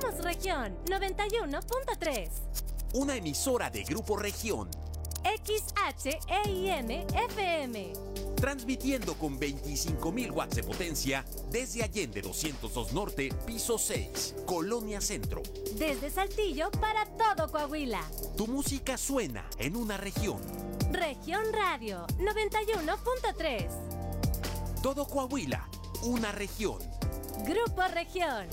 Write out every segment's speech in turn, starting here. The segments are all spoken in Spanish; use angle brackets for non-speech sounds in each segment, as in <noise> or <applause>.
Somos región 91.3. Una emisora de Grupo Región. XHEIN FM. Transmitiendo con 25.000 watts de potencia desde Allende 202 Norte, piso 6, Colonia Centro. Desde Saltillo para todo Coahuila. Tu música suena en una región. Región Radio 91.3. Todo Coahuila, una región. Grupo Región.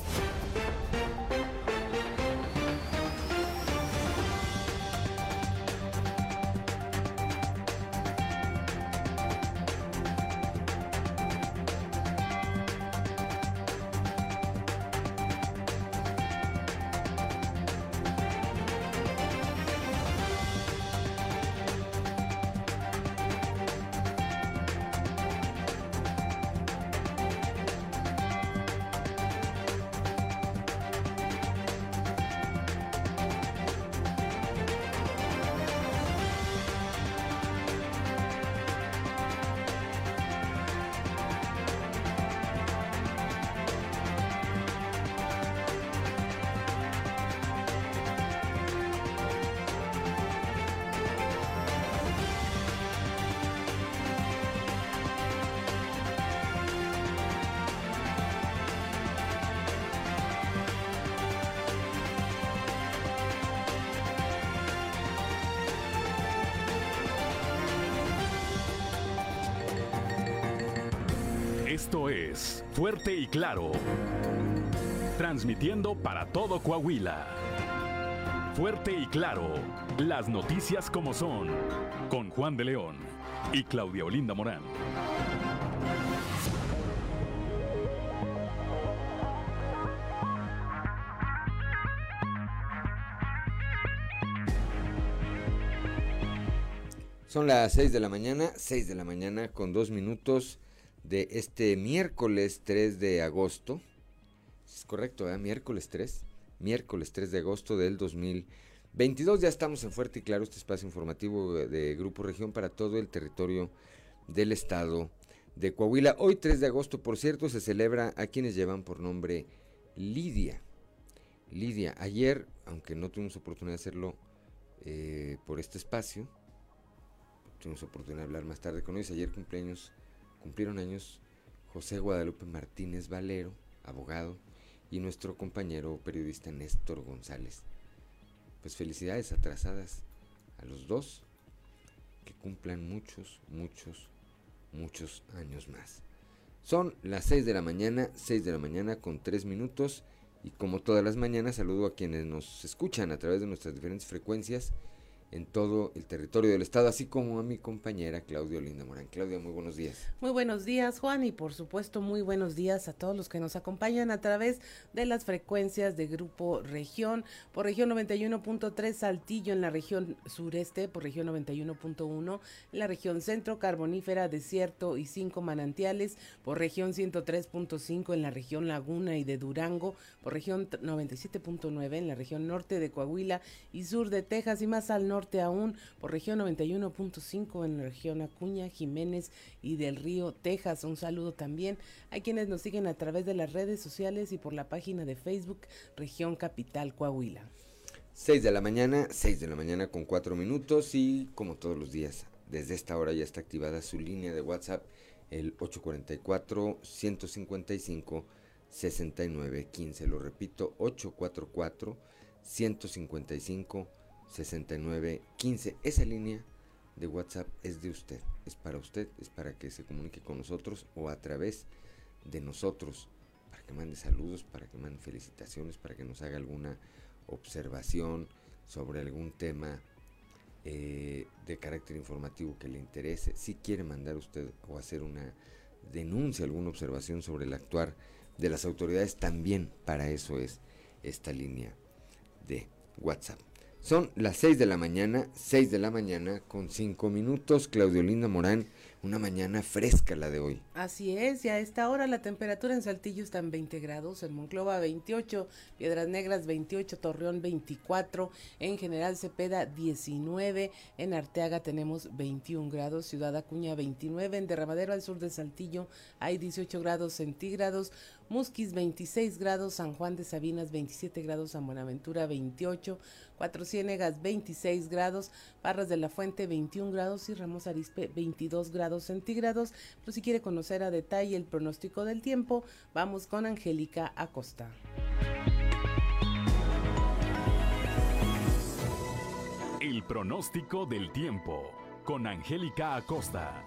Esto es Fuerte y Claro. Transmitiendo para todo Coahuila. Fuerte y Claro. Las noticias como son. Con Juan de León y Claudia Olinda Morán. Son las 6 de la mañana, 6 de la mañana con dos minutos de este miércoles 3 de agosto. Es correcto, ¿eh? Miércoles 3. Miércoles 3 de agosto del 2022. Ya estamos en Fuerte y Claro, este espacio informativo de Grupo Región para todo el territorio del estado de Coahuila. Hoy 3 de agosto, por cierto, se celebra a quienes llevan por nombre Lidia. Lidia, ayer, aunque no tuvimos oportunidad de hacerlo eh, por este espacio, tuvimos oportunidad de hablar más tarde con ellos. Ayer cumpleaños, cumplieron años José Guadalupe Martínez Valero, abogado, y nuestro compañero periodista Néstor González. Pues felicidades atrasadas a los dos, que cumplan muchos, muchos, muchos años más. Son las 6 de la mañana, 6 de la mañana con 3 minutos. Y como todas las mañanas, saludo a quienes nos escuchan a través de nuestras diferentes frecuencias en todo el territorio del estado, así como a mi compañera Claudia Linda Morán. Claudia, muy buenos días. Muy buenos días, Juan, y por supuesto muy buenos días a todos los que nos acompañan a través de las frecuencias de Grupo Región, por región 91.3 Saltillo en la región sureste, por región 91.1 en la región centro, carbonífera, desierto y cinco manantiales, por región 103.5 en la región Laguna y de Durango, por región 97.9 en la región norte de Coahuila y sur de Texas y más al norte norte aún por región 91.5 en la región Acuña, Jiménez y del Río, Texas. Un saludo también a quienes nos siguen a través de las redes sociales y por la página de Facebook Región Capital Coahuila. 6 de la mañana, 6 de la mañana con 4 minutos y como todos los días, desde esta hora ya está activada su línea de WhatsApp, el 844 155 6915. Lo repito, 844 155 6915. Esa línea de WhatsApp es de usted, es para usted, es para que se comunique con nosotros o a través de nosotros, para que mande saludos, para que mande felicitaciones, para que nos haga alguna observación sobre algún tema eh, de carácter informativo que le interese. Si quiere mandar usted o hacer una denuncia, alguna observación sobre el actuar de las autoridades, también para eso es esta línea de WhatsApp. Son las 6 de la mañana, 6 de la mañana con 5 minutos. Claudio Linda Morán, una mañana fresca la de hoy. Así es, y a esta hora la temperatura en Saltillo está en 20 grados, en Monclova 28, Piedras Negras 28, Torreón 24, en General Cepeda 19, en Arteaga tenemos 21 grados, Ciudad Acuña 29, en Derramadero al sur de Saltillo hay 18 grados centígrados, Musquis 26 grados, San Juan de Sabinas 27 grados, San Buenaventura 28, Cuatro Ciénegas 26 grados, Parras de la Fuente 21 grados y Ramos Arispe 22 grados centígrados. Pero si quiere conocer a detalle el pronóstico del tiempo, vamos con Angélica Acosta. El pronóstico del tiempo con Angélica Acosta.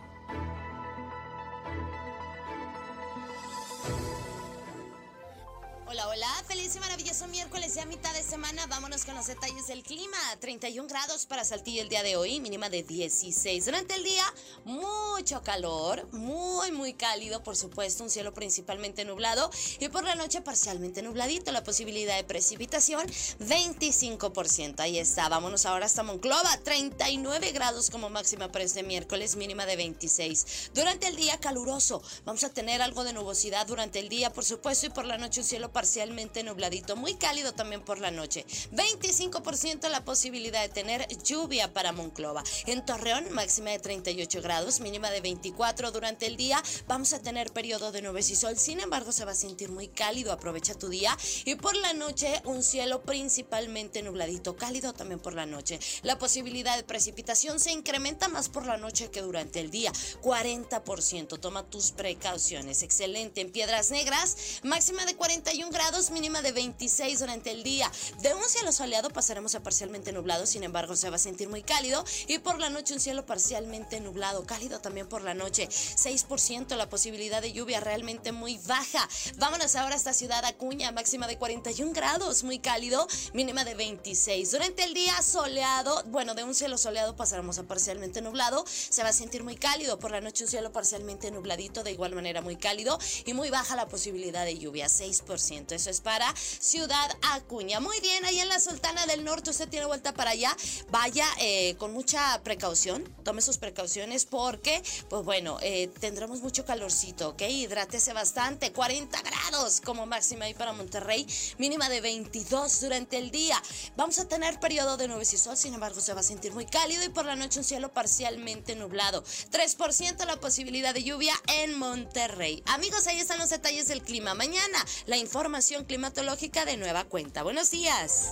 Y maravilloso miércoles ya mitad de semana. Vámonos con los detalles del clima. 31 grados para Saltillo el día de hoy, mínima de 16. Durante el día, mucho calor, muy, muy cálido, por supuesto, un cielo principalmente nublado y por la noche parcialmente nubladito. La posibilidad de precipitación, 25%. Ahí está, vámonos ahora hasta Monclova, 39 grados como máxima para este miércoles, mínima de 26. Durante el día, caluroso. Vamos a tener algo de nubosidad durante el día, por supuesto, y por la noche un cielo parcialmente nubladito, muy cálido también por la noche. 25% la posibilidad de tener lluvia para Monclova. En Torreón, máxima de 38 grados, mínima de 24 durante el día. Vamos a tener periodo de nubes y sol, sin embargo se va a sentir muy cálido, aprovecha tu día. Y por la noche, un cielo principalmente nubladito, cálido también por la noche. La posibilidad de precipitación se incrementa más por la noche que durante el día, 40%. Toma tus precauciones. Excelente. En Piedras Negras, máxima de 41 grados, mínima de 26 durante el día. De un cielo soleado pasaremos a parcialmente nublado, sin embargo se va a sentir muy cálido. Y por la noche un cielo parcialmente nublado, cálido también por la noche. 6% la posibilidad de lluvia realmente muy baja. Vámonos ahora a esta ciudad Acuña, máxima de 41 grados, muy cálido, mínima de 26. Durante el día soleado, bueno, de un cielo soleado pasaremos a parcialmente nublado, se va a sentir muy cálido. Por la noche un cielo parcialmente nubladito, de igual manera muy cálido y muy baja la posibilidad de lluvia, 6%. Eso es para Ciudad Acuña. Muy bien, ahí en la Sultana del Norte usted tiene vuelta para allá. Vaya eh, con mucha precaución, tome sus precauciones porque, pues bueno, eh, tendremos mucho calorcito, ¿ok? Hidrátese bastante, 40 grados como máxima ahí para Monterrey, mínima de 22 durante el día. Vamos a tener periodo de nubes y sol, sin embargo se va a sentir muy cálido y por la noche un cielo parcialmente nublado. 3% la posibilidad de lluvia en Monterrey. Amigos, ahí están los detalles del clima. Mañana la información climatológica de nueva cuenta. Buenos días.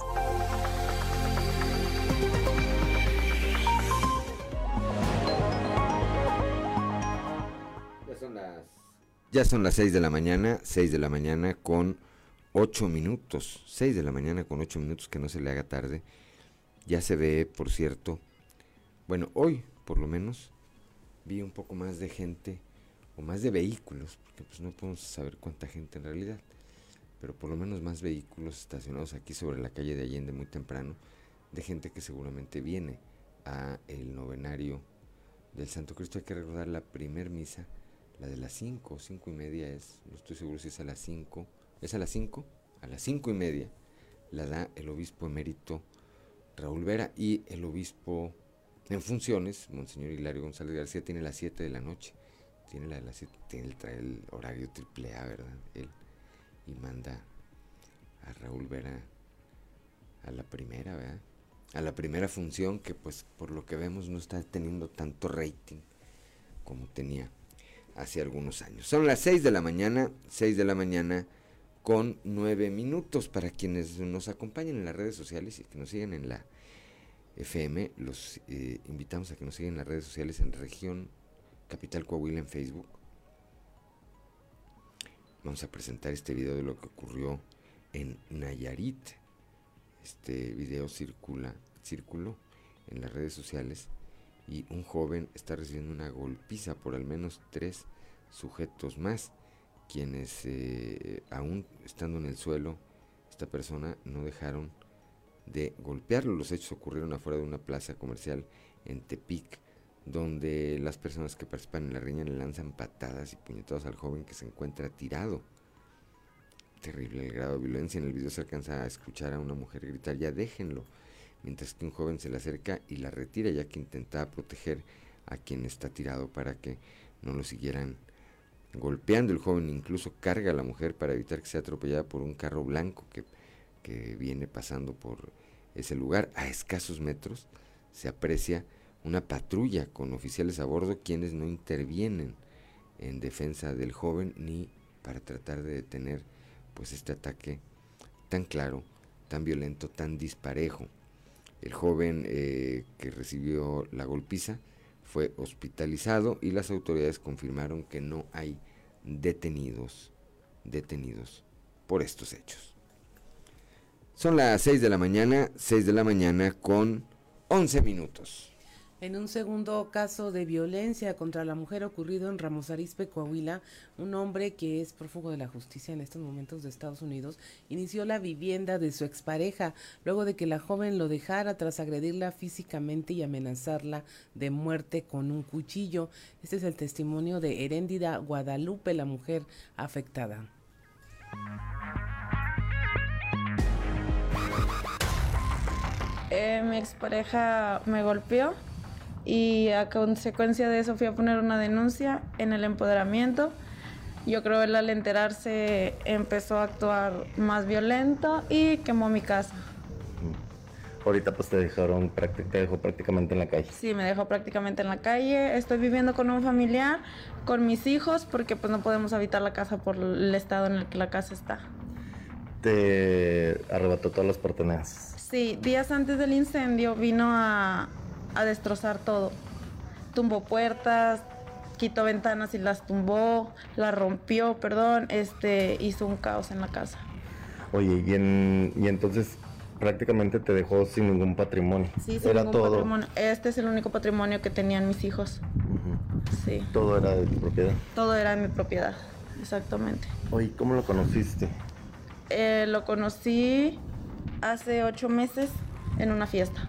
Ya son las... Ya son las 6 de la mañana, 6 de la mañana con 8 minutos. 6 de la mañana con 8 minutos, que no se le haga tarde. Ya se ve, por cierto, bueno, hoy por lo menos vi un poco más de gente o más de vehículos, porque pues no podemos saber cuánta gente en realidad, pero por lo menos más vehículos estacionados aquí sobre la calle de Allende muy temprano, de gente que seguramente viene a el novenario del Santo Cristo. Hay que recordar la primer misa, la de las 5, 5 y media es, no estoy seguro si es a las 5, ¿es a las 5? A las 5 y media la da el obispo emérito Raúl Vera y el obispo en funciones, Monseñor Hilario González García, tiene las 7 de la noche. Tiene la las 7, tiene el, el horario triple A, ¿verdad? Y manda a Raúl Vera a la primera, ¿verdad? A la primera función que pues por lo que vemos no está teniendo tanto rating como tenía hace algunos años. Son las 6 de la mañana, 6 de la mañana con 9 minutos para quienes nos acompañan en las redes sociales y que nos siguen en la FM, los eh, invitamos a que nos sigan en las redes sociales en región Capital Coahuila en Facebook. Vamos a presentar este video de lo que ocurrió en Nayarit. Este video circula, círculo en las redes sociales y un joven está recibiendo una golpiza por al menos tres sujetos más, quienes eh, aún estando en el suelo, esta persona no dejaron de golpearlo. Los hechos ocurrieron afuera de una plaza comercial en Tepic, donde las personas que participan en la riña le lanzan patadas y puñetadas al joven que se encuentra tirado. Terrible el grado de violencia. En el video se alcanza a escuchar a una mujer gritar, ya déjenlo, mientras que un joven se le acerca y la retira, ya que intentaba proteger a quien está tirado para que no lo siguieran golpeando. El joven incluso carga a la mujer para evitar que sea atropellada por un carro blanco que, que viene pasando por ese lugar. A escasos metros se aprecia una patrulla con oficiales a bordo quienes no intervienen en defensa del joven ni para tratar de detener pues este ataque tan claro, tan violento, tan disparejo. El joven eh, que recibió la golpiza fue hospitalizado y las autoridades confirmaron que no hay detenidos, detenidos por estos hechos. Son las 6 de la mañana, 6 de la mañana con 11 minutos. En un segundo caso de violencia contra la mujer ocurrido en Ramos Arizpe, Coahuila, un hombre que es prófugo de la justicia en estos momentos de Estados Unidos inició la vivienda de su expareja luego de que la joven lo dejara tras agredirla físicamente y amenazarla de muerte con un cuchillo. Este es el testimonio de Heréndida Guadalupe, la mujer afectada. Eh, mi expareja me golpeó y a consecuencia de eso fui a poner una denuncia en el empoderamiento. Yo creo que él al enterarse empezó a actuar más violento y quemó mi casa. Ahorita pues te dejaron te dejó prácticamente en la calle. Sí, me dejó prácticamente en la calle. Estoy viviendo con un familiar, con mis hijos, porque pues no podemos habitar la casa por el estado en el que la casa está. Te arrebató todas las pertenencias. Sí, días antes del incendio vino a, a destrozar todo. Tumbó puertas, quitó ventanas y las tumbó, las rompió, perdón, este, hizo un caos en la casa. Oye, y, en, y entonces prácticamente te dejó sin ningún patrimonio. Sí, sin era ningún todo. patrimonio. Este es el único patrimonio que tenían mis hijos. Sí. Todo era de tu propiedad. Todo era de mi propiedad, exactamente. Oye, ¿cómo lo conociste? Eh, lo conocí hace ocho meses en una fiesta.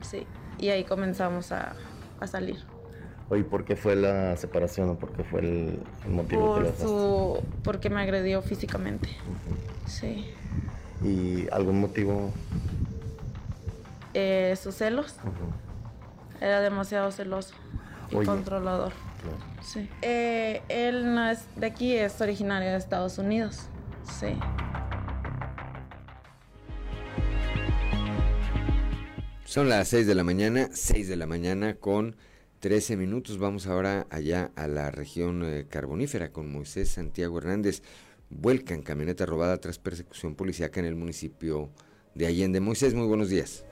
Sí. Y ahí comenzamos a, a salir. Oye, ¿por qué fue la separación o por qué fue el, el motivo que lo Por su, porque me agredió físicamente. Sí. ¿Y algún motivo? Eh, sus celos. Era demasiado celoso y Oye. controlador. Sí. Eh, él no es de aquí, es originario de Estados Unidos. Sí. Son las 6 de la mañana, 6 de la mañana con 13 minutos. Vamos ahora allá a la región eh, carbonífera con Moisés Santiago Hernández. Vuelcan camioneta robada tras persecución policíaca en el municipio de Allende. Moisés, muy buenos días.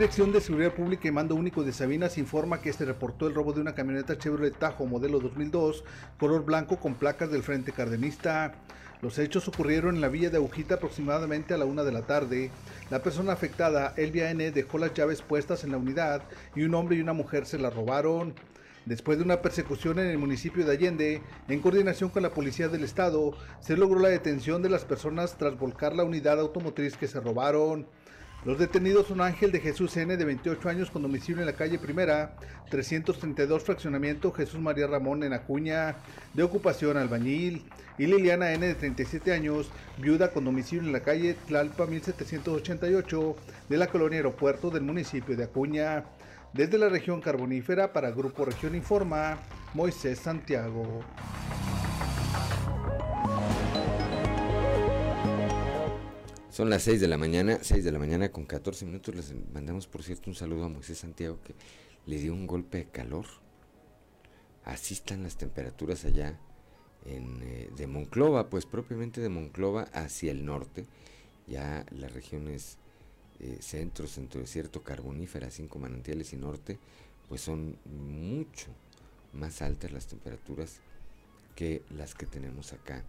Dirección de Seguridad Pública y Mando Único de Sabinas informa que se reportó el robo de una camioneta Chevrolet Tajo modelo 2002, color blanco con placas del Frente Cardenista. Los hechos ocurrieron en la villa de Agujita aproximadamente a la una de la tarde. La persona afectada, Elvia N., dejó las llaves puestas en la unidad y un hombre y una mujer se la robaron. Después de una persecución en el municipio de Allende, en coordinación con la Policía del Estado, se logró la detención de las personas tras volcar la unidad automotriz que se robaron. Los detenidos son Ángel de Jesús N, de 28 años, con domicilio en la calle Primera, 332 Fraccionamiento Jesús María Ramón en Acuña, de ocupación albañil, y Liliana N, de 37 años, viuda con domicilio en la calle Tlalpa 1788, de la colonia Aeropuerto del municipio de Acuña. Desde la región carbonífera, para Grupo Región Informa, Moisés Santiago. Son las 6 de la mañana, 6 de la mañana con 14 minutos. Les mandamos, por cierto, un saludo a Moisés Santiago que le dio un golpe de calor. Así están las temperaturas allá en, eh, de Monclova, pues propiamente de Monclova hacia el norte. Ya las regiones eh, centro, centro desierto, carbonífera, cinco manantiales y norte, pues son mucho más altas las temperaturas que las que tenemos acá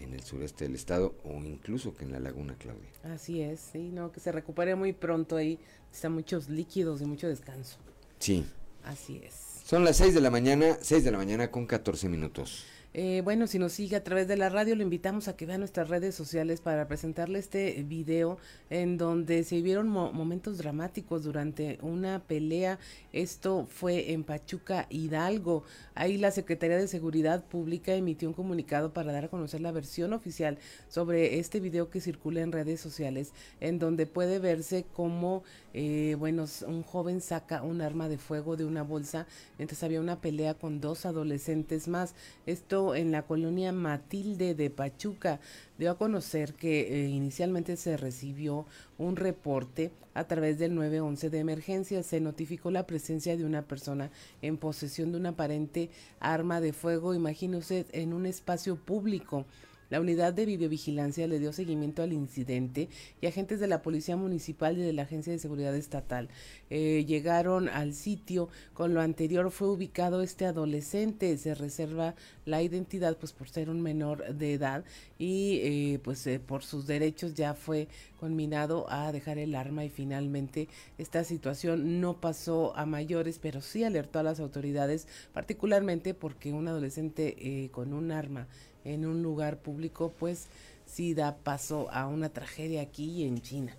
en el sureste del estado o incluso que en la laguna Claudia. Así es, sí, no, que se recupere muy pronto ahí. Están muchos líquidos y mucho descanso. Sí. Así es. Son las 6 de la mañana, 6 de la mañana con 14 minutos. Eh, bueno, si nos sigue a través de la radio, lo invitamos a que vea nuestras redes sociales para presentarle este video en donde se vieron momentos dramáticos durante una pelea. Esto fue en Pachuca, Hidalgo. Ahí la Secretaría de Seguridad Pública emitió un comunicado para dar a conocer la versión oficial sobre este video que circula en redes sociales, en donde puede verse como, eh, bueno, un joven saca un arma de fuego de una bolsa mientras había una pelea con dos adolescentes más. Esto en la colonia Matilde de Pachuca. Dio a conocer que eh, inicialmente se recibió un reporte a través del 911 de emergencia. Se notificó la presencia de una persona en posesión de una aparente arma de fuego, imagínese, en un espacio público. La unidad de videovigilancia le dio seguimiento al incidente y agentes de la Policía Municipal y de la Agencia de Seguridad Estatal eh, llegaron al sitio. Con lo anterior fue ubicado este adolescente. Se reserva la identidad pues por ser un menor de edad y eh, pues eh, por sus derechos ya fue conminado a dejar el arma y finalmente esta situación no pasó a mayores pero sí alertó a las autoridades particularmente porque un adolescente con un arma en un lugar público, pues sí da paso a una tragedia aquí y en China.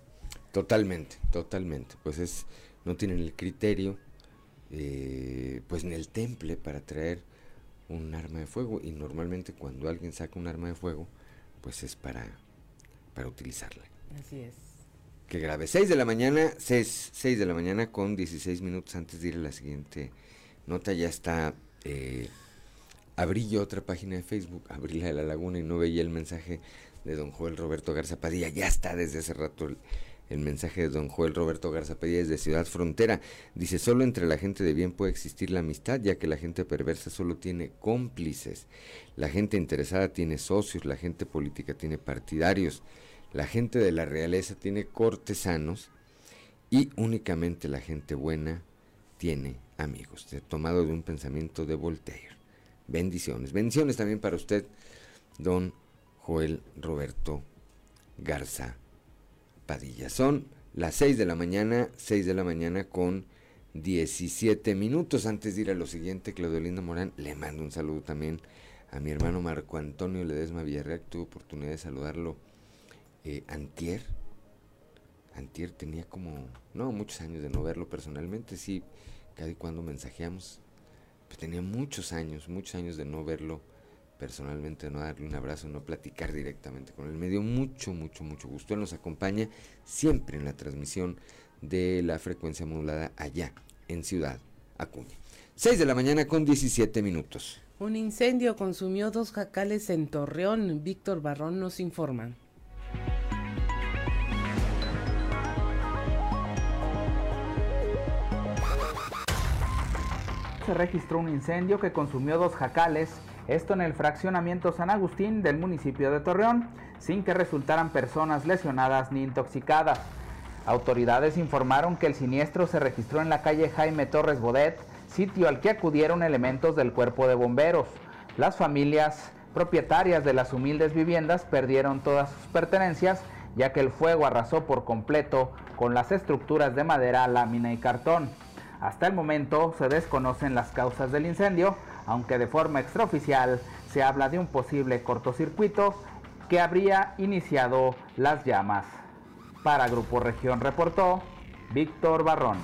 Totalmente, totalmente. Pues es, no tienen el criterio, eh, pues en el temple para traer un arma de fuego y normalmente cuando alguien saca un arma de fuego, pues es para, para utilizarla. Así es. Qué grave. 6 de la mañana, 6, de la mañana con 16 minutos antes de ir a la siguiente nota, ya está eh, abrí yo otra página de Facebook, abrí la de la laguna y no veía el mensaje de don Joel Roberto Garza Padilla. Ya está desde hace rato el, mensaje de don Joel Roberto Garza Padilla desde Ciudad Frontera. Dice, solo entre la gente de bien puede existir la amistad, ya que la gente perversa solo tiene cómplices. La gente interesada tiene socios, la gente política tiene partidarios, la gente de la realeza tiene cortesanos y únicamente la gente buena tiene amigos. Tomado de un pensamiento de Voltaire. Bendiciones. Bendiciones también para usted, don Joel Roberto Garza Padilla. Son las 6 de la mañana, 6 de la mañana con 17 minutos. Antes de ir a lo siguiente, Claudio Morán, le mando un saludo también a mi hermano Marco Antonio Ledesma Villarreal. Tuve oportunidad de saludarlo eh, antier. Antier tenía como, no, muchos años de no verlo personalmente. Sí, cada y cuando mensajeamos pues, tenía muchos años, muchos años de no verlo personalmente, no darle un abrazo, no platicar directamente con él. Me dio mucho, mucho, mucho gusto. Él nos acompaña siempre en la transmisión de la frecuencia modulada allá en Ciudad Acuña. 6 de la mañana con 17 minutos. Un incendio consumió dos jacales en Torreón. Víctor Barrón nos informa. Se registró un incendio que consumió dos jacales, esto en el fraccionamiento San Agustín del municipio de Torreón, sin que resultaran personas lesionadas ni intoxicadas. Autoridades informaron que el siniestro se registró en la calle Jaime Torres Bodet, sitio al que acudieron elementos del cuerpo de bomberos. Las familias propietarias de las humildes viviendas perdieron todas sus pertenencias, ya que el fuego arrasó por completo con las estructuras de madera, lámina y cartón. Hasta el momento se desconocen las causas del incendio, aunque de forma extraoficial se habla de un posible cortocircuito que habría iniciado las llamas. Para Grupo Región reportó Víctor Barrón.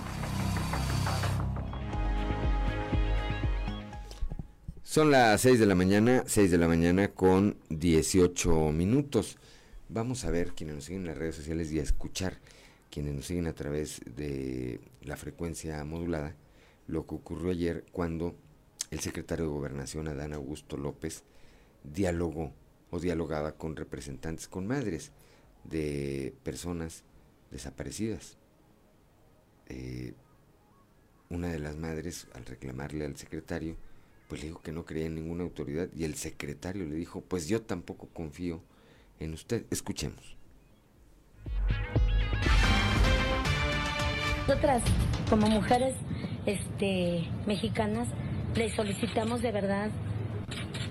Son las 6 de la mañana, 6 de la mañana con 18 minutos. Vamos a ver quienes nos siguen en las redes sociales y a escuchar quienes nos siguen a través de la frecuencia modulada, lo que ocurrió ayer cuando el secretario de Gobernación, Adán Augusto López, dialogó o dialogaba con representantes, con madres de personas desaparecidas. Eh, una de las madres, al reclamarle al secretario, pues le dijo que no creía en ninguna autoridad y el secretario le dijo, pues yo tampoco confío en usted. Escuchemos. Nosotras, como mujeres este, mexicanas, le solicitamos de verdad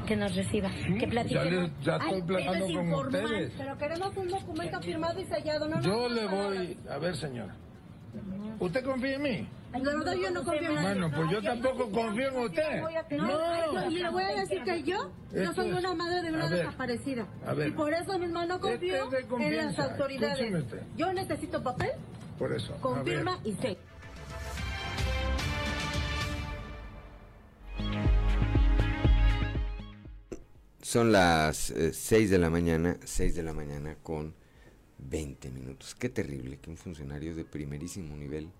que nos reciba, que platiquemos. Ya, estoy platicando con ustedes. Pero queremos un documento firmado y sellado, ¿no? Yo le voy, a ver señora, ¿usted confía en mí? De verdad yo no confío en nadie. Bueno, pues yo tampoco confío en usted. No, y le voy a decir que yo, yo soy una madre de una desaparecida. a ver. Y por eso mismo no confío Este es de en las autoridades. Yo necesito papel, Por eso. confirma y sé. Son las 6 de la mañana, 6 de la mañana con 20 minutos. Qué terrible que un funcionario de primerísimo nivel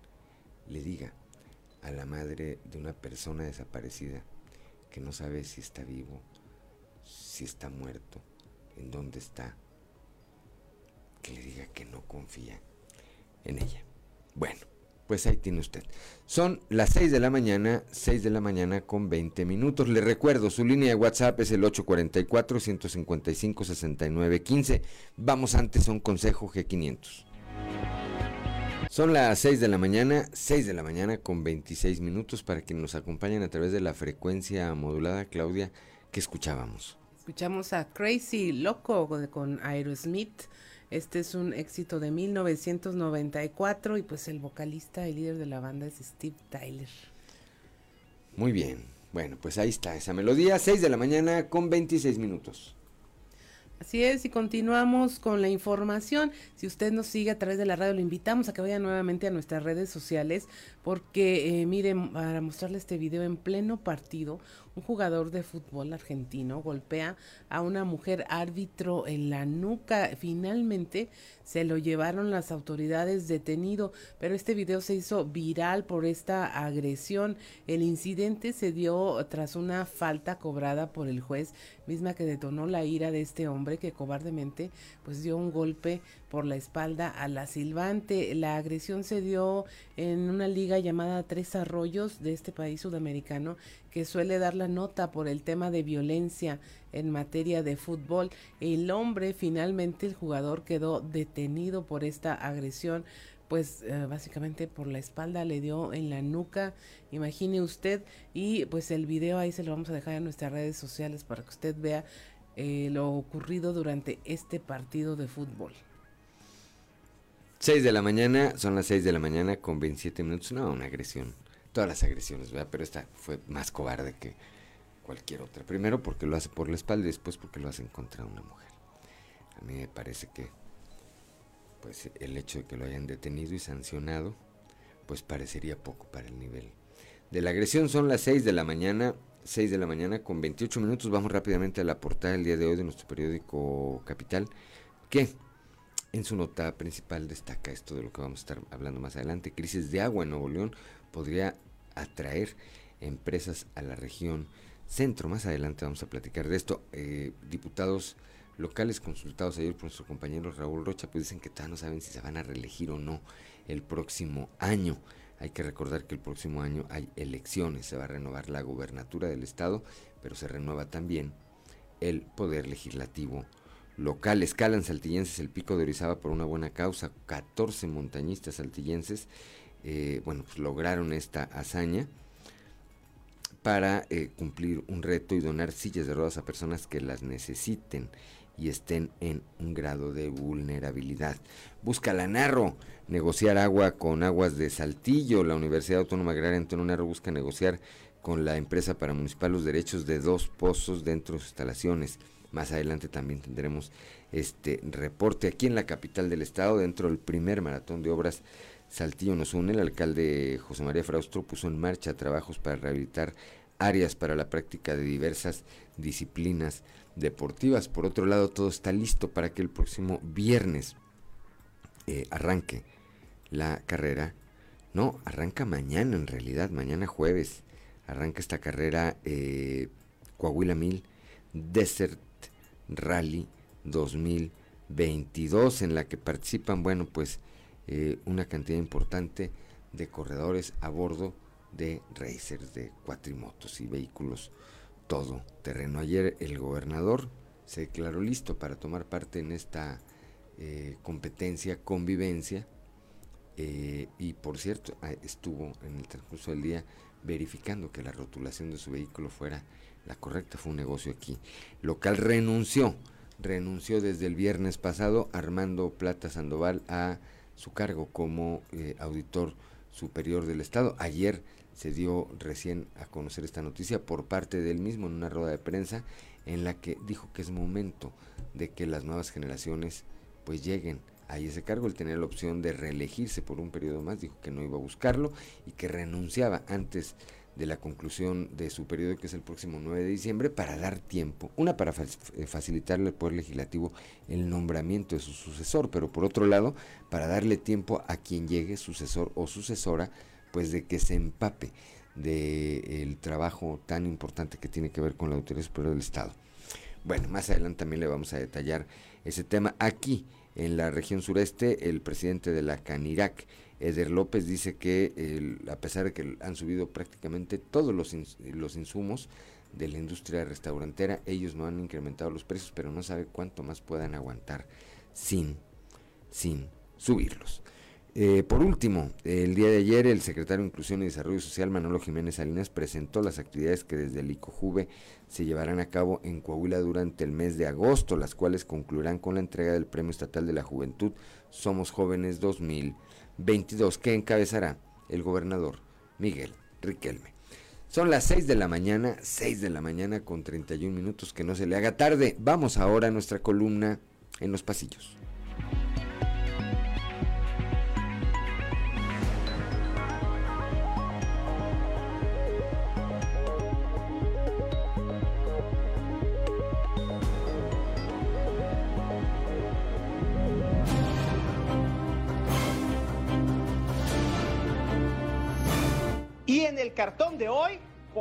le diga a la madre de una persona desaparecida que no sabe si está vivo, si está muerto, en dónde está, que le diga que no confía en ella. Bueno, pues ahí tiene usted. Son las 6 de la mañana, 6 de la mañana con 20 minutos. Le recuerdo, su línea de WhatsApp es el 844-155-6915. Vamos antes a un consejo G500. Son las 6 de la mañana, 6 de la mañana con 26 minutos para que nos acompañen a través de la frecuencia modulada, Claudia, que escuchábamos. Escuchamos a Crazy Loco con Aerosmith. Este es un éxito de 1994 y pues el vocalista y líder de la banda es Steve Tyler. Muy bien. Bueno, pues ahí está esa melodía, 6 de la mañana con 26 minutos. Así es, y continuamos con la información. Si usted nos sigue a través de la radio, lo invitamos a que vaya nuevamente a nuestras redes sociales, porque, eh, miren, para mostrarle este video en pleno partido, un jugador de fútbol argentino golpea a una mujer árbitro en la nuca. Finalmente se lo llevaron las autoridades detenido, pero este video se hizo viral por esta agresión. El incidente se dio tras una falta cobrada por el juez, misma que detonó la ira de este hombre que cobardemente pues dio un golpe por la espalda a la silbante. La agresión se dio en una liga llamada Tres Arroyos de este país sudamericano que suele dar la nota por el tema de violencia en materia de fútbol. El hombre finalmente, el jugador, quedó detenido por esta agresión pues eh, básicamente por la espalda le dio en la nuca, imagine usted, y pues el video ahí se lo vamos a dejar en nuestras redes sociales para que usted vea eh, lo ocurrido durante este partido de fútbol. 6 de la mañana, son las 6 de la mañana con 27 minutos. No, una agresión. Todas las agresiones, ¿verdad? Pero esta fue más cobarde que cualquier otra. Primero porque lo hace por la espalda y después porque lo hacen contra una mujer. A mí me parece que pues el hecho de que lo hayan detenido y sancionado pues parecería poco para el nivel de la agresión. Son las 6 de la mañana, 6 de la mañana con 28 minutos. Vamos rápidamente a la portada del día de hoy de nuestro periódico Capital, que en su nota principal destaca esto de lo que vamos a estar hablando más adelante. Crisis de agua en Nuevo León podría atraer empresas a la región centro. Más adelante vamos a platicar de esto. Eh, diputados locales consultados ayer por nuestro compañero Raúl Rocha, pues dicen que todavía no saben si se van a reelegir o no el próximo año. Hay que recordar que el próximo año hay elecciones, se va a renovar la gubernatura del estado, pero se renueva también el poder legislativo local. Escalan saltillenses el pico de Orizaba por una buena causa. 14 montañistas saltillenses, eh, bueno, pues lograron esta hazaña para eh, cumplir un reto y donar sillas de ruedas a personas que las necesiten y estén en un grado de vulnerabilidad. Busca la Narro negociar agua con aguas de Saltillo. La Universidad Autónoma Agraria Antonio Narro busca negociar con la empresa para municipal los derechos de dos pozos dentro de sus instalaciones. Más adelante también tendremos este reporte aquí en la capital del estado, dentro del primer maratón de obras Saltillo nos une. El alcalde José María Fraustro puso en marcha trabajos para rehabilitar áreas para la práctica de diversas disciplinas deportivas. Por otro lado, todo está listo para que el próximo viernes eh, arranque la carrera. No, arranca mañana en realidad, mañana jueves. Arranca esta carrera eh, Coahuila 1000 Desert Rally 2022 en la que participan, bueno, pues eh, una cantidad importante de corredores a bordo de racers, de cuatrimotos y vehículos todo terreno. Ayer el gobernador se declaró listo para tomar parte en esta eh, competencia, convivencia, eh, y por cierto estuvo en el transcurso del día verificando que la rotulación de su vehículo fuera la correcta, fue un negocio aquí. Local renunció, renunció desde el viernes pasado Armando Plata Sandoval a su cargo como eh, auditor Superior del Estado. Ayer se dio recién a conocer esta noticia por parte del mismo en una rueda de prensa en la que dijo que es momento de que las nuevas generaciones pues lleguen a ese cargo. Él tenía la opción de reelegirse por un periodo más, dijo que no iba a buscarlo y que renunciaba antes de la conclusión de su periodo, que es el próximo 9 de diciembre, para dar tiempo, una para eh, facilitarle al Poder Legislativo el nombramiento de su sucesor, pero por otro lado, para darle tiempo a quien llegue, sucesor o sucesora, pues de que se empape del trabajo tan importante que tiene que ver con la Autoridad Superior del Estado. Bueno, más adelante también le vamos a detallar ese tema. Aquí, en la región sureste, el presidente de la CANIRAC, Eder López dice que a pesar de que han subido prácticamente todos los, los insumos de la industria restaurantera, ellos no han incrementado los precios, pero no sabe cuánto más puedan aguantar sin, sin subirlos. Eh, por último, el día de ayer el secretario de Inclusión y Desarrollo Social, Manolo Jiménez Salinas, presentó las actividades que desde el ICOJUVE se llevarán a cabo en Coahuila durante el mes de agosto, las cuales concluirán con la entrega del Premio Estatal de la Juventud Somos Jóvenes 2000 22 que encabezará el gobernador Miguel Riquelme. Son las 6 de la mañana, 6 de la mañana con 31 minutos, que no se le haga tarde. Vamos ahora a nuestra columna en los pasillos.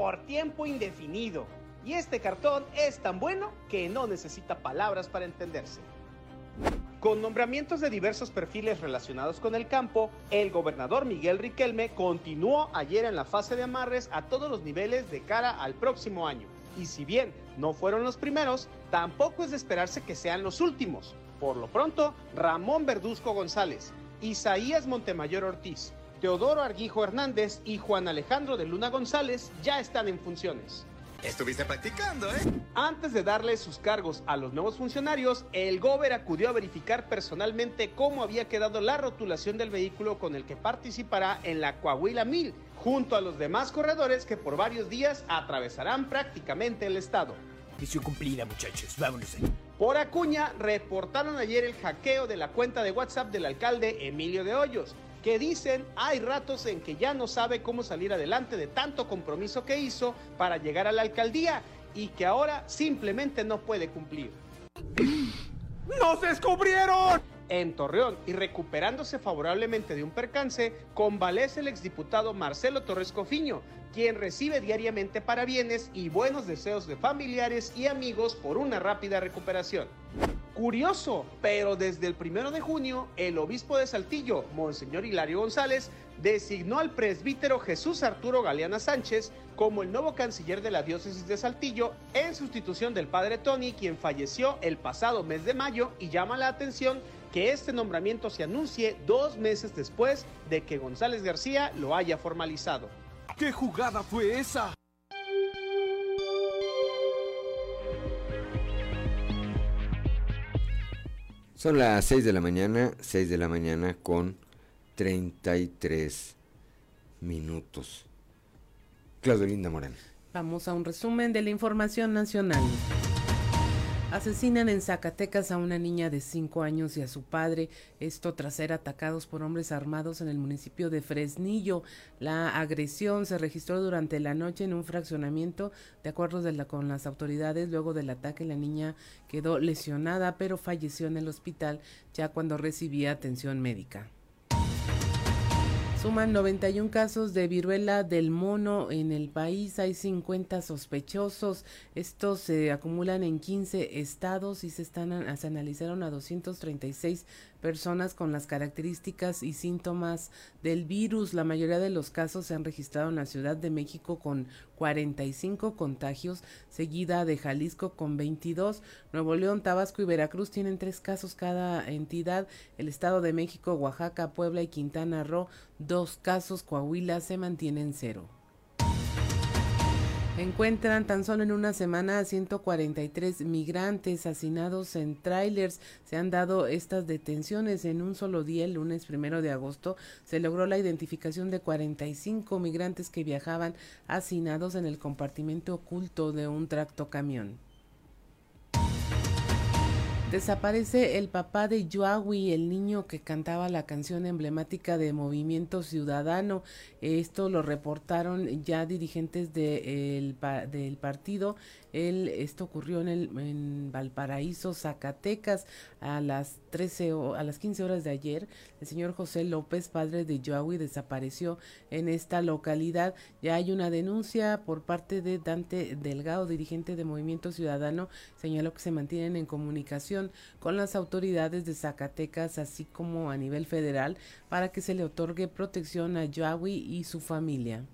Por tiempo indefinido. Y este cartón es tan bueno que no necesita palabras para entenderse. Con nombramientos de diversos perfiles relacionados con el campo, el gobernador Miguel Riquelme continuó ayer en la fase de amarres a todos los niveles de cara al próximo año. Y si bien no fueron los primeros, tampoco es de esperarse que sean los últimos. Por lo pronto, Ramón Verduzco González, Isaías Montemayor Ortiz, Teodoro Arguijo Hernández y Juan Alejandro de Luna González ya están en funciones. Estuviste practicando, ¿eh? Antes de darle sus cargos a los nuevos funcionarios, el Gober acudió a verificar personalmente cómo había quedado la rotulación del vehículo con el que participará en la Coahuila 1000, junto a los demás corredores que por varios días atravesarán prácticamente el estado. Misión cumplida, muchachos. Vámonos. Por Acuña, reportaron ayer el hackeo de la cuenta de WhatsApp del alcalde Emilio de Hoyos que dicen hay ratos en que ya no sabe cómo salir adelante de tanto compromiso que hizo para llegar a la alcaldía y que ahora simplemente no puede cumplir. ¡Nos descubrieron! En Torreón y recuperándose favorablemente de un percance, convalece el exdiputado Marcelo Torres Cofiño, quien recibe diariamente parabienes y buenos deseos de familiares y amigos por una rápida recuperación. Curioso, pero desde el primero de junio, el obispo de Saltillo, Monseñor Hilario González, designó al presbítero Jesús Arturo Galeana Sánchez como el nuevo canciller de la diócesis de Saltillo en sustitución del padre Tony, quien falleció el pasado mes de mayo y llama la atención que este nombramiento se anuncie dos meses después de que González García lo haya formalizado. ¿Qué jugada fue esa? Son las 6 de la mañana, 6 de la mañana con 33 minutos. Claudio Linda Morán. Vamos a un resumen de la información nacional. Asesinan en Zacatecas a una niña de 5 años y a su padre, esto tras ser atacados por hombres armados en el municipio de Fresnillo. La agresión se registró durante la noche en un fraccionamiento. De acuerdo con las autoridades, luego del ataque la niña quedó lesionada, pero falleció en el hospital ya cuando recibía atención médica. Suman 91 casos de viruela del mono en el país, hay 50 sospechosos, estos se acumulan en 15 estados y se están se analizaron a 236 personas con las características y síntomas del virus. La mayoría de los casos se han registrado en la Ciudad de México con 45 contagios, seguida de Jalisco con 22. Nuevo León, Tabasco y Veracruz tienen tres casos cada entidad. El Estado de México, Oaxaca, Puebla y Quintana Roo, dos casos. Coahuila se mantienen cero. Encuentran tan solo en una semana a 143 migrantes hacinados en trailers. Se han dado estas detenciones en un solo día, el lunes primero de agosto. Se logró la identificación de 45 migrantes que viajaban hacinados en el compartimento oculto de un tractocamión. Desaparece el papá de Yoawi, el niño que cantaba la canción emblemática de Movimiento Ciudadano. Esto lo reportaron ya dirigentes del partido él, esto ocurrió en, el, en Valparaíso, Zacatecas, a las 13 o, a las 15 horas de ayer. El señor José López, padre de Joawi, desapareció en esta localidad. Ya hay una denuncia por parte de Dante Delgado, dirigente de Movimiento Ciudadano. Señaló que se mantienen en comunicación con las autoridades de Zacatecas, así como a nivel federal, para que se le otorgue protección a Joawi y su familia.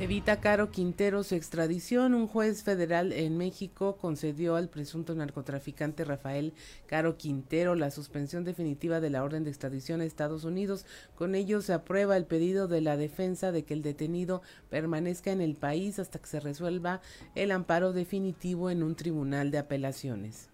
Evita Caro Quintero su extradición. Un juez federal en México concedió al presunto narcotraficante Rafael Caro Quintero la suspensión definitiva de la orden de extradición a Estados Unidos. Con ello se aprueba el pedido de la defensa de que el detenido permanezca en el país hasta que se resuelva el amparo definitivo en un tribunal de apelaciones.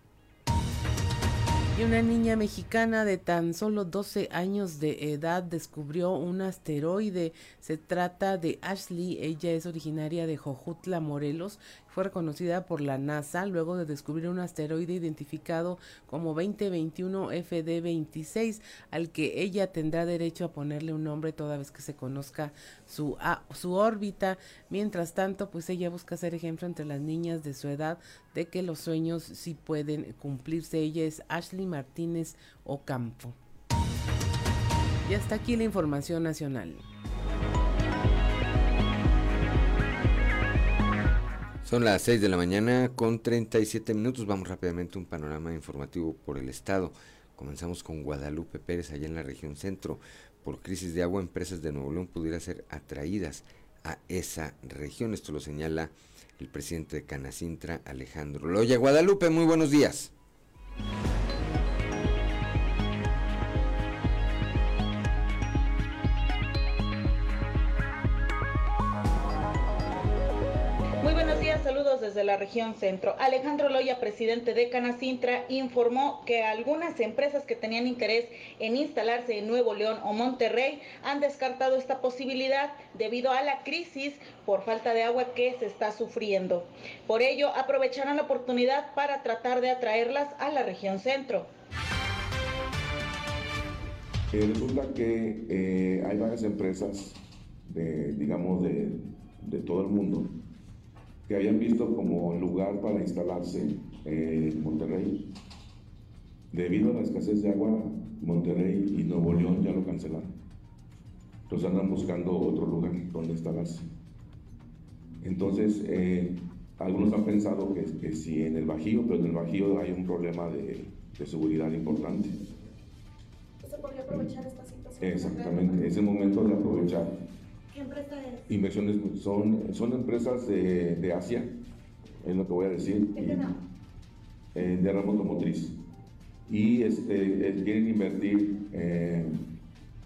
Y una niña mexicana de tan solo 12 años de edad descubrió un asteroide. Se trata de Ashley. Ella es originaria de Jojutla, Morelos fue reconocida por la NASA luego de descubrir un asteroide identificado como 2021 FD26, al que ella tendrá derecho a ponerle un nombre toda vez que se conozca su, su órbita. Mientras tanto, pues ella busca ser ejemplo entre las niñas de su edad de que los sueños sí pueden cumplirse. Ella es Ashley Martínez Ocampo. Y hasta aquí la información nacional. Son las 6 de la mañana con 37 minutos. Vamos rápidamente a un panorama informativo por el estado. Comenzamos con Guadalupe Pérez, allá en la región centro. Por crisis de agua, empresas de Nuevo León pudieran ser atraídas a esa región. Esto lo señala el presidente de Canacintra, Alejandro Loya. Guadalupe, muy buenos días. Desde la región centro. Alejandro Loya, presidente de Canacintra, informó que algunas empresas que tenían interés en instalarse en Nuevo León o Monterrey han descartado esta posibilidad debido a la crisis por falta de agua que se está sufriendo. Por ello, aprovecharán la oportunidad para tratar de atraerlas a la región centro. Eh, resulta que eh, hay varias empresas, de, digamos, de, de todo el mundo que habían visto como lugar para instalarse en Monterrey. Debido a la escasez de agua, Monterrey y Nuevo León ya lo cancelaron. Entonces andan buscando otro lugar donde instalarse. Entonces, eh, algunos han pensado que, que sí en el Bajío, pero en el Bajío hay un problema de, de seguridad importante. ¿Se podría aprovechar esta situación? Exactamente, es el momento de aprovechar ¿Qué empresa es? Inversiones son, son empresas de, de Asia, es lo que voy a decir. ¿Qué eh, de rama automotriz. Y este, eh, quieren invertir eh,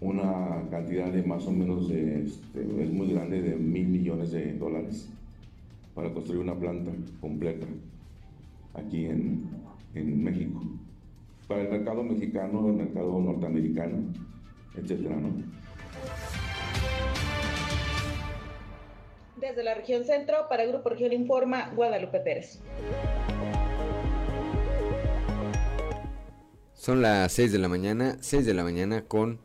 una cantidad de más o menos, de, este, es muy grande, de mil millones de dólares para construir una planta completa aquí en, en México. Para el mercado mexicano, el mercado norteamericano, etcétera, ¿no? Desde la región centro, para Grupo Región Informa, Guadalupe Pérez. Son las 6 de la mañana, 6 de la mañana con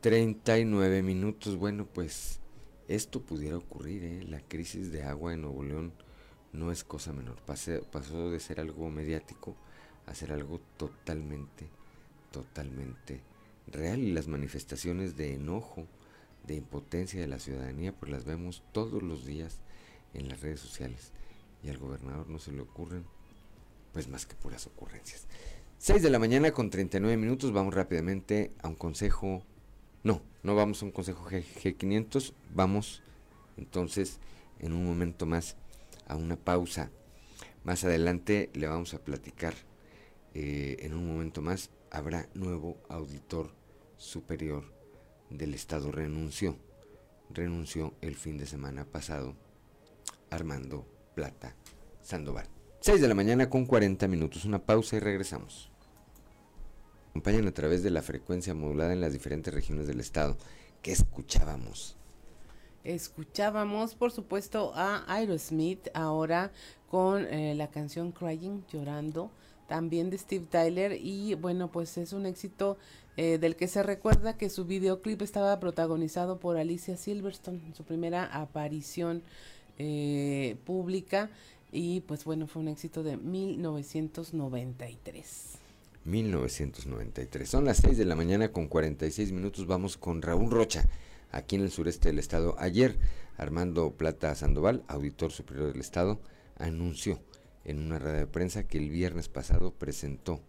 39 minutos. Bueno, pues esto pudiera ocurrir, ¿eh? La crisis de agua en Nuevo León no es cosa menor. pasó de ser algo mediático a ser algo totalmente, totalmente real. Y las manifestaciones de enojo de impotencia de la ciudadanía, pues las vemos todos los días en las redes sociales. Y al gobernador no se le ocurren, pues más que puras ocurrencias. 6 de la mañana con 39 minutos, vamos rápidamente a un consejo. No, no vamos a un consejo G 500 vamos entonces en un momento más a una pausa. Más adelante le vamos a platicar, eh, en un momento más habrá nuevo auditor superior del Estado renunció. Renunció el fin de semana pasado Armando Plata Sandoval. 6 de la mañana con 40 minutos, una pausa y regresamos. Acompañan a través de la frecuencia modulada en las diferentes regiones del estado. ¿Qué escuchábamos? Escuchábamos, por supuesto, a Aerosmith ahora con eh, la canción Crying, llorando, también de Steve Tyler y bueno, pues es un éxito eh, del que se recuerda que su videoclip estaba protagonizado por Alicia Silverstone, su primera aparición eh, pública y pues bueno, fue un éxito de 1993. 1993. Son las 6 de la mañana con 46 minutos. Vamos con Raúl Rocha, aquí en el sureste del estado. Ayer, Armando Plata Sandoval, auditor superior del estado, anunció en una rueda de prensa que el viernes pasado presentó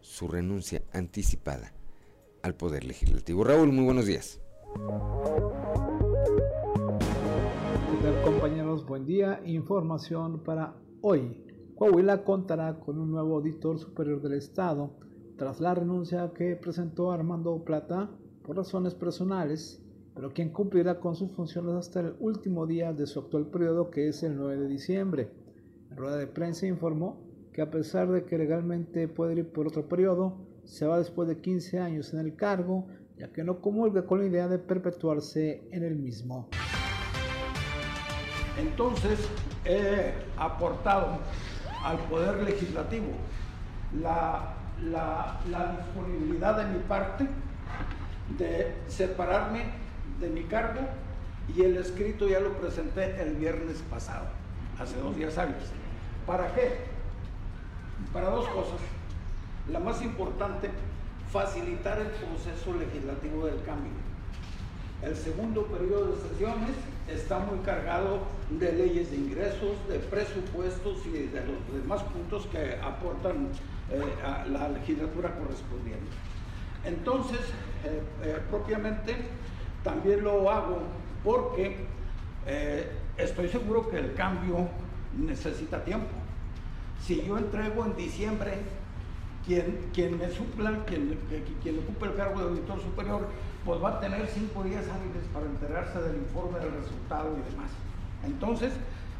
su renuncia anticipada al Poder Legislativo. Raúl, muy buenos días. ¿Qué tal compañeros? Buen día. Información para hoy. Coahuila contará con un nuevo auditor superior del Estado tras la renuncia que presentó Armando Plata por razones personales, pero quien cumplirá con sus funciones hasta el último día de su actual periodo que es el 9 de diciembre. En rueda de prensa informó que a pesar de que legalmente puede ir por otro periodo, se va después de 15 años en el cargo, ya que no comulga con la idea de perpetuarse en el mismo. Entonces he aportado al Poder Legislativo la, la, la disponibilidad de mi parte de separarme de mi cargo y el escrito ya lo presenté el viernes pasado, hace dos días hábiles. ¿Para qué? Para dos cosas. La más importante, facilitar el proceso legislativo del cambio. El segundo periodo de sesiones está muy cargado de leyes de ingresos, de presupuestos y de los demás puntos que aportan eh, a la legislatura correspondiente. Entonces, eh, eh, propiamente, también lo hago porque estoy seguro que el cambio necesita tiempo. Si yo entrego en diciembre, quien, quien me supla, quien, quien ocupe el cargo de auditor superior, pues va a tener cinco días hábiles para enterarse del informe, del resultado y demás. Entonces,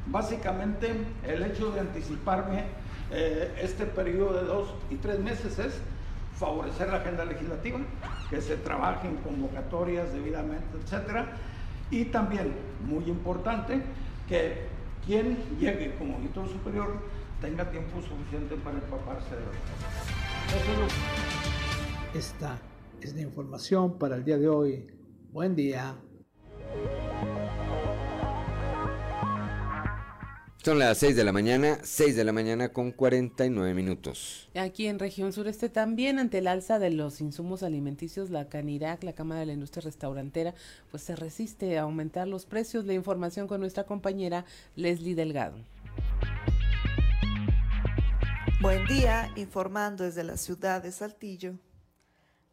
básicamente, el hecho de anticiparme eh, este periodo de dos y tres meses es favorecer la agenda legislativa, que se trabaje en convocatorias debidamente, etcétera, y también, muy importante, que quien llegue como auditor superior tenga tiempo suficiente para empaparse de los Esta es la información para el día de hoy. Buen día. Son las 6 de la mañana, 6 de la mañana con 49 minutos. Aquí en región sureste también ante el alza de los insumos alimenticios, la Canirac, la Cámara de la Industria Restaurantera, pues se resiste a aumentar los precios. La información con nuestra compañera Leslie Delgado. Buen día, informando desde la ciudad de Saltillo.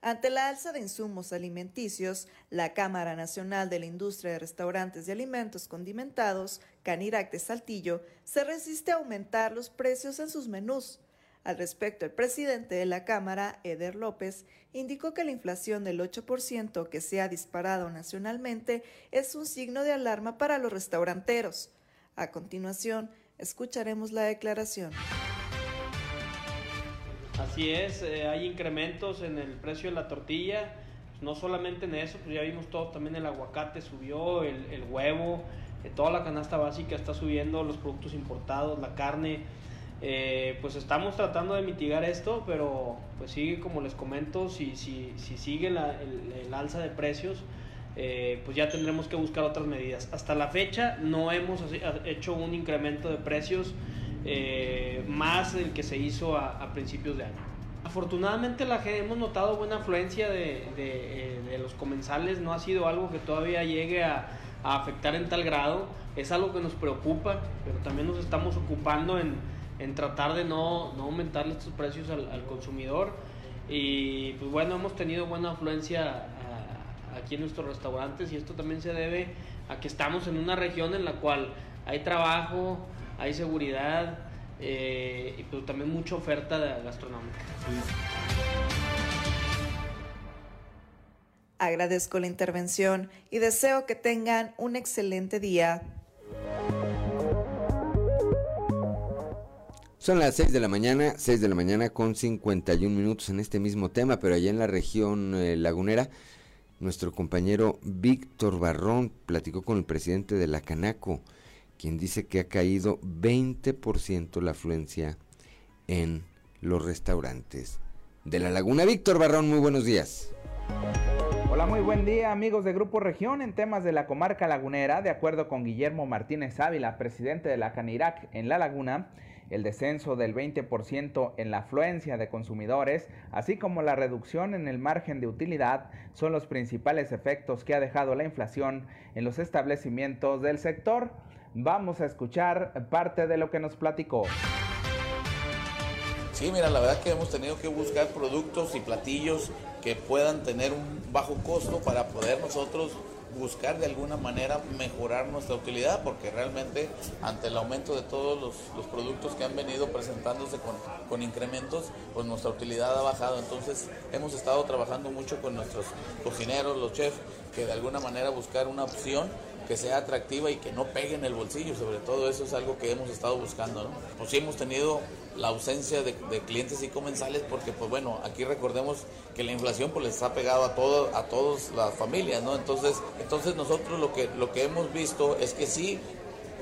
Ante la alza de insumos alimenticios, la Cámara Nacional de la Industria de Restaurantes y Alimentos Condimentados, Canirac de Saltillo, se resiste a aumentar los precios en sus menús. Al respecto, el presidente de la Cámara, Eder López, indicó que la inflación del 8% que se ha disparado nacionalmente es un signo de alarma para los restauranteros. A continuación, escucharemos la declaración. Así es, eh, hay incrementos en el precio de la tortilla, no solamente en eso, pues ya vimos todo, también el aguacate subió, el, huevo, eh, toda la canasta básica está subiendo, los productos importados, la carne, eh, pues estamos tratando de mitigar esto, pero pues sigue como les comento, si, si, si sigue el, el, alza de precios, pues ya tendremos que buscar otras medidas. Hasta la fecha no hemos hecho un incremento de precios eh, más del que se hizo a, principios de año. Afortunadamente la hemos notado buena afluencia de, eh, los comensales, no ha sido algo que todavía llegue a, afectar en tal grado, es algo que nos preocupa, pero también nos estamos ocupando en, tratar de no, no aumentarle estos precios al, consumidor y pues bueno, hemos tenido buena afluencia aquí en nuestros restaurantes y esto también se debe a que estamos en una región en la cual hay trabajo, hay seguridad eh, y pues también mucha oferta gastronómica. Agradezco la intervención y deseo que tengan un excelente día. Son las 6 de la mañana, 6 de la mañana con 51 minutos en este mismo tema, pero allá en la región eh, lagunera, nuestro compañero Víctor Barrón platicó con el presidente de la Canaco, quien dice que ha caído 20% la afluencia en los restaurantes de la laguna. Víctor Barrón, muy buenos días. Hola, muy buen día amigos de Grupo Región en temas de la comarca lagunera. De acuerdo con Guillermo Martínez Ávila, presidente de la Canirac en La Laguna, el descenso del 20% en la afluencia de consumidores, así como la reducción en el margen de utilidad, son los principales efectos que ha dejado la inflación en los establecimientos del sector. Vamos a escuchar parte de lo que nos platicó. Sí, mira, la verdad que hemos tenido que buscar productos y platillos que puedan tener un bajo costo para poder nosotros buscar de alguna manera mejorar nuestra utilidad, porque realmente ante el aumento de todos los, productos que han venido presentándose con, con, incrementos, pues nuestra utilidad ha bajado. Entonces hemos estado trabajando mucho con nuestros cocineros, los chefs, que de alguna manera buscar una opción que sea atractiva y que no pegue en el bolsillo, sobre todo eso es algo que hemos estado buscando. ¿no? Pues sí hemos tenido la ausencia de, clientes y comensales porque pues bueno, aquí recordemos que la inflación pues les ha pegado a todo, a todas las familias, ¿no? Entonces, entonces nosotros lo que, lo que hemos visto es que sí,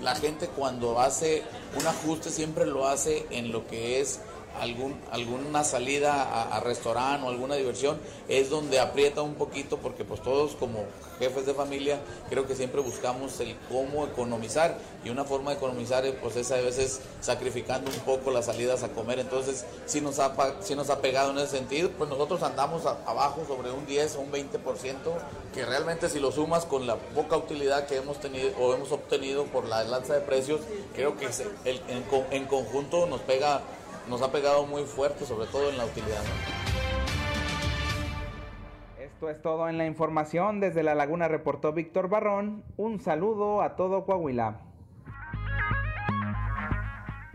la gente cuando hace un ajuste siempre lo hace en lo que es algún, alguna salida a, restaurante o alguna diversión, es donde aprieta un poquito porque pues todos como jefes de familia creo que siempre buscamos el cómo economizar y una forma de economizar pues es a veces sacrificando un poco las salidas a comer, entonces si nos ha, si nos ha pegado en ese sentido, pues nosotros andamos abajo sobre un 10 o un 20%, que realmente si lo sumas con la poca utilidad que hemos tenido o hemos obtenido por la lanza de precios, creo que en conjunto nos pega nos ha pegado muy fuerte, sobre todo en la utilidad. Esto es todo en la información. Desde La Laguna reportó Víctor Barrón. Un saludo a todo Coahuila.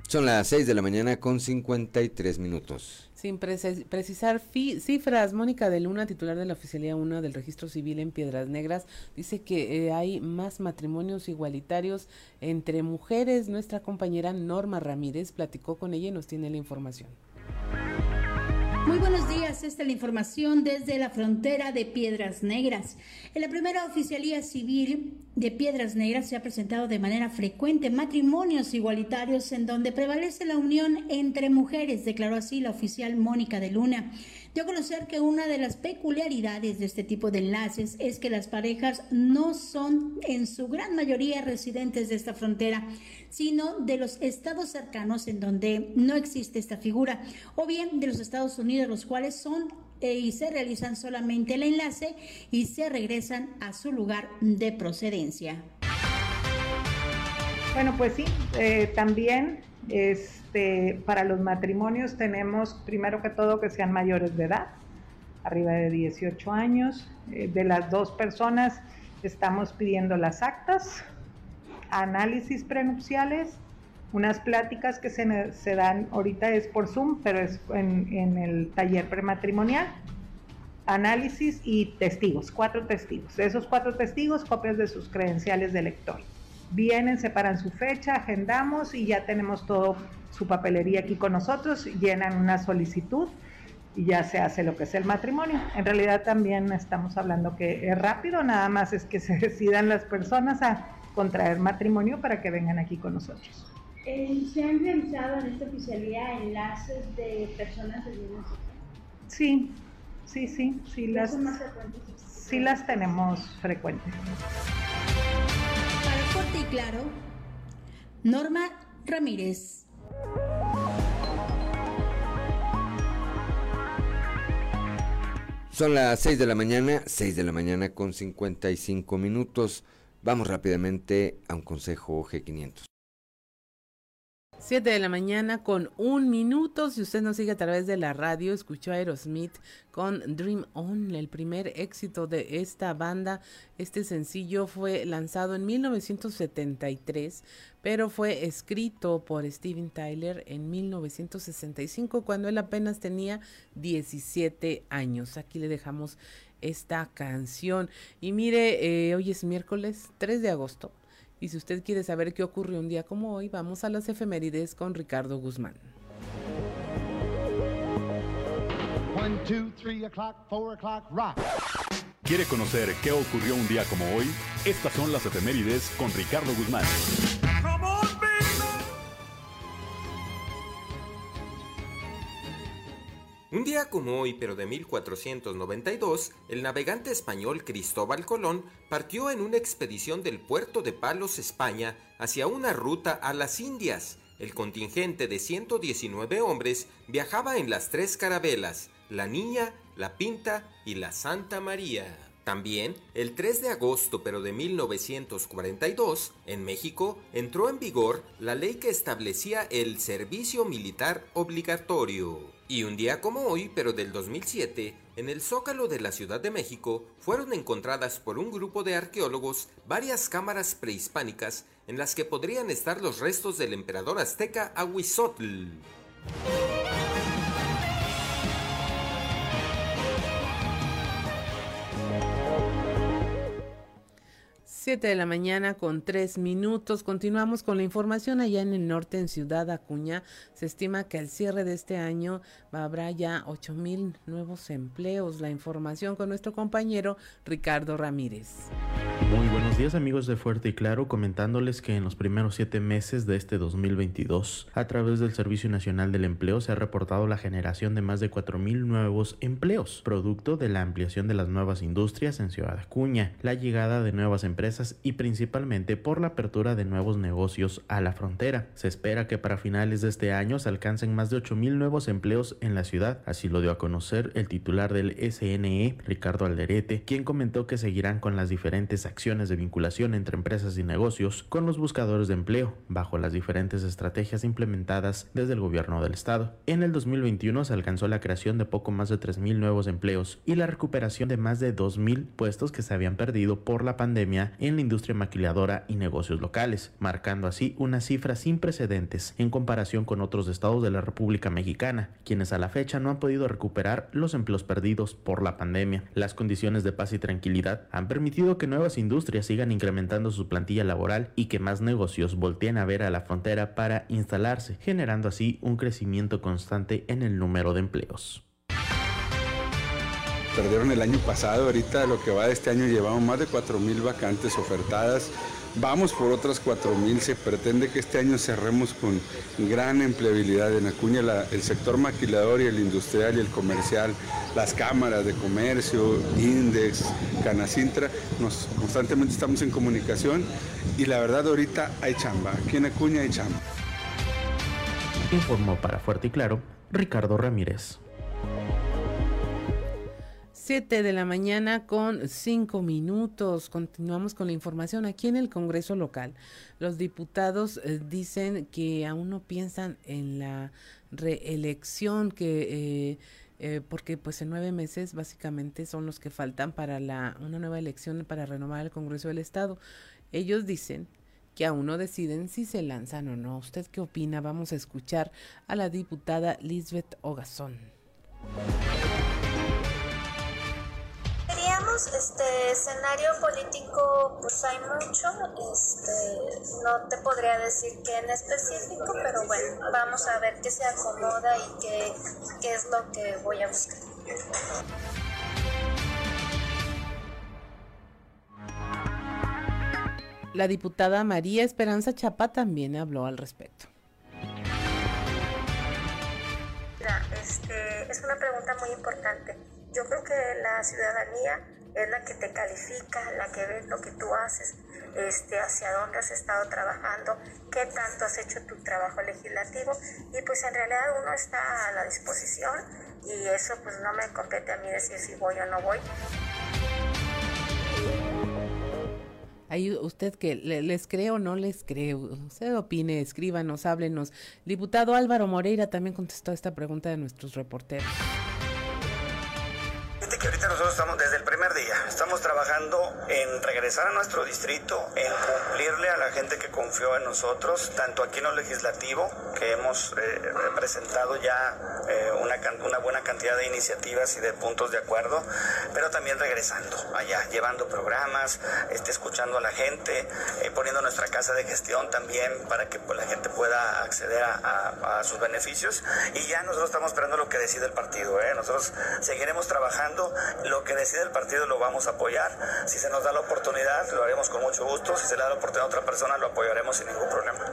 Son las 6 de la mañana con 53 minutos. Sin precisar cifras, Mónica de Luna, titular de la Oficialía 1 del Registro Civil en Piedras Negras, dice que eh, hay más matrimonios igualitarios entre mujeres. Nuestra compañera Norma Ramírez platicó con ella y nos tiene la información. Muy buenos días, esta es la información desde la frontera de Piedras Negras. En la primera oficialía civil de Piedras Negras se ha presentado de manera frecuente matrimonios igualitarios en donde prevalece la unión entre mujeres, declaró así la oficial Mónica de Luna dio a conocer que una de las peculiaridades de este tipo de enlaces es que las parejas no son en su gran mayoría residentes de esta frontera, sino de los estados cercanos en donde no existe esta figura, o bien de los Estados Unidos, los cuales son eh, y se realizan solamente el enlace y se regresan a su lugar de procedencia. Bueno, pues sí, eh, también este, para los matrimonios tenemos primero que todo que sean mayores de edad, arriba de 18 años. Eh, de las dos personas estamos pidiendo las actas, análisis prenupciales, unas pláticas que se, se dan ahorita es por Zoom, pero es en, en el taller prematrimonial análisis y testigos, cuatro testigos. De esos cuatro testigos, copias de sus credenciales de lector vienen, separan su fecha, agendamos y ya tenemos todo su papelería aquí con nosotros, llenan una solicitud y ya se hace lo que es el matrimonio. En realidad también estamos hablando que es rápido, nada más es que se <laughs> decidan las personas a contraer matrimonio para que vengan aquí con nosotros. Eh, ¿Se han realizado en esta oficialía enlaces de personas de mismo Sí, sí, sí, sí las, sí las tenemos frecuentes y claro, Norma Ramírez. Son las 6 de la mañana, 6 de la mañana con 55 minutos. Vamos rápidamente a un consejo G500. 7 de la mañana con un minuto. Si usted nos sigue a través de la radio, escuchó a Aerosmith con Dream On, el primer éxito de esta banda. Este sencillo fue lanzado en 1973, pero fue escrito por Steven Tyler en 1965, cuando él apenas tenía 17 años. Aquí le dejamos esta canción. Y mire, eh, hoy es miércoles 3 de agosto y si usted quiere saber qué ocurrió un día como hoy, vamos a las efemérides con Ricardo Guzmán. 1, 2, 3 o'clock, 4 o'clock, rock. ¿Quiere conocer qué ocurrió un día como hoy? Estas son las efemérides con Ricardo Guzmán. Un día como hoy, pero de 1492, el navegante español Cristóbal Colón partió en una expedición del puerto de Palos, España, hacia una ruta a las Indias. El contingente de 119 hombres viajaba en las tres carabelas, la Niña, la Pinta y la Santa María. También, el 3 de agosto pero de 1942, en México, entró en vigor la ley que establecía el servicio militar obligatorio. Y un día como hoy, pero del 2007, en el zócalo de la Ciudad de México, fueron encontradas por un grupo de arqueólogos varias cámaras prehispánicas en las que podrían estar los restos del emperador azteca Ahuizotl. 7 de la mañana con 3 minutos. Continuamos con la información allá en el norte, en Ciudad Acuña. Se estima que al cierre de este año habrá ya 8 mil nuevos empleos. La información con nuestro compañero Ricardo Ramírez. Muy buenos días amigos de Fuerte y Claro, comentándoles que en los primeros siete meses de este 2022, a través del Servicio Nacional del Empleo, se ha reportado la generación de más de 4.000 nuevos empleos, producto de la ampliación de las nuevas industrias en Ciudad Acuña, la llegada de nuevas empresas y principalmente por la apertura de nuevos negocios a la frontera. Se espera que para finales de este año se alcancen más de 8.000 nuevos empleos en la ciudad, así lo dio a conocer el titular del SNE, Ricardo Alderete, quien comentó que seguirán con las diferentes acciones de vinculación entre empresas y negocios con los buscadores de empleo, bajo las diferentes estrategias implementadas desde el gobierno del estado. En el 2021 se alcanzó la creación de poco más de 3.000 nuevos empleos y la recuperación de más de 2.000 puestos que se habían perdido por la pandemia en la industria maquiladora y negocios locales, marcando así una cifra sin precedentes en comparación con otros estados de la República Mexicana, quienes a la fecha no han podido recuperar los empleos perdidos por la pandemia. Las condiciones de paz y tranquilidad han permitido que nuevas industrias sigan incrementando su plantilla laboral y que más negocios volteen a ver a la frontera para instalarse, generando así un crecimiento constante en el número de empleos perdieron el año pasado, ahorita lo que va de este año llevamos más de 4.000 vacantes ofertadas, vamos por otras 4.000, se pretende que este año cerremos con gran empleabilidad en Acuña, el sector maquilador y el industrial y el comercial, las cámaras de comercio, Index, Canacintra, nos, constantemente estamos en comunicación y la verdad ahorita hay chamba, aquí en Acuña hay chamba. Informó para Fuerte y Claro Ricardo Ramírez. 7 de la mañana con 5 minutos. Continuamos con la información aquí en el Congreso local. Los diputados eh, dicen que aún no piensan en la reelección que... Eh, eh, porque pues en nueve meses básicamente son los que faltan para la una nueva elección para renovar el Congreso del Estado. Ellos dicen que aún no deciden si se lanzan o no. ¿Usted qué opina? Vamos a escuchar a la diputada Lisbeth Ogazón este escenario político, pues hay mucho, este, no te podría decir qué en específico, pero bueno, vamos a ver qué se acomoda y qué, qué es lo que voy a buscar. La diputada María Esperanza Chapa también habló al respecto. Este, es una pregunta muy importante. Yo creo que la ciudadanía es la que te califica, la que ve lo que tú haces, este, hacia dónde has estado trabajando, qué tanto has hecho tu trabajo legislativo y pues en realidad uno está a la disposición y eso pues no me compete a mí decir si voy o no voy. Ahí usted que les cree o no les cree, usted opine, escríbanos, háblenos. Diputado Álvaro Moreira también contestó esta pregunta de nuestros reporteros que ahorita nosotros estamos desde el primer día, estamos trabajando en regresar a nuestro distrito, en cumplirle a la gente que confió en nosotros, tanto aquí en lo legislativo, que hemos eh, presentado ya eh, una, una buena cantidad de iniciativas y de puntos de acuerdo, pero también regresando allá, llevando programas, este, escuchando a la gente, eh, poniendo nuestra casa de gestión también para que pues, la gente pueda acceder a, a sus beneficios y ya nosotros estamos esperando lo que decide el partido. ¿eh? Nosotros seguiremos trabajando, lo que decide el partido lo vamos a apoyar. Si se nos da la oportunidad, lo haremos con mucho gusto. Si se le da la oportunidad a otra persona, lo apoyaremos sin ningún problema.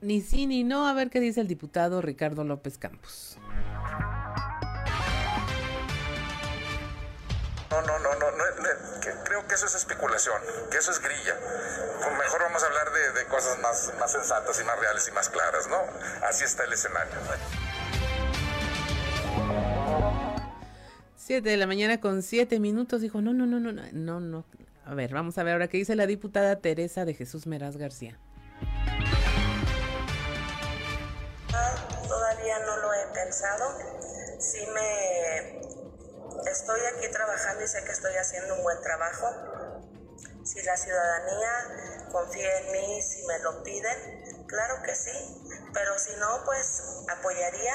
Ni sí ni no, a ver qué dice el diputado Ricardo López Campos. No, no, no, no, no, no, que creo que eso es especulación, que eso es grilla. Pues mejor vamos a hablar de, de cosas más, más sensatas y más reales y más claras, ¿no? Así está el escenario. 7 de la mañana con 7 minutos. Dijo, no, no, no, no, no, no. A ver, vamos a ver ahora qué dice la diputada Teresa de Jesús Meraz García. Todavía no lo he pensado. Sí me estoy aquí trabajando y sé que estoy haciendo un buen trabajo. Si la ciudadanía confía en mí, si me lo piden, claro que sí. Pero si no, pues apoyaría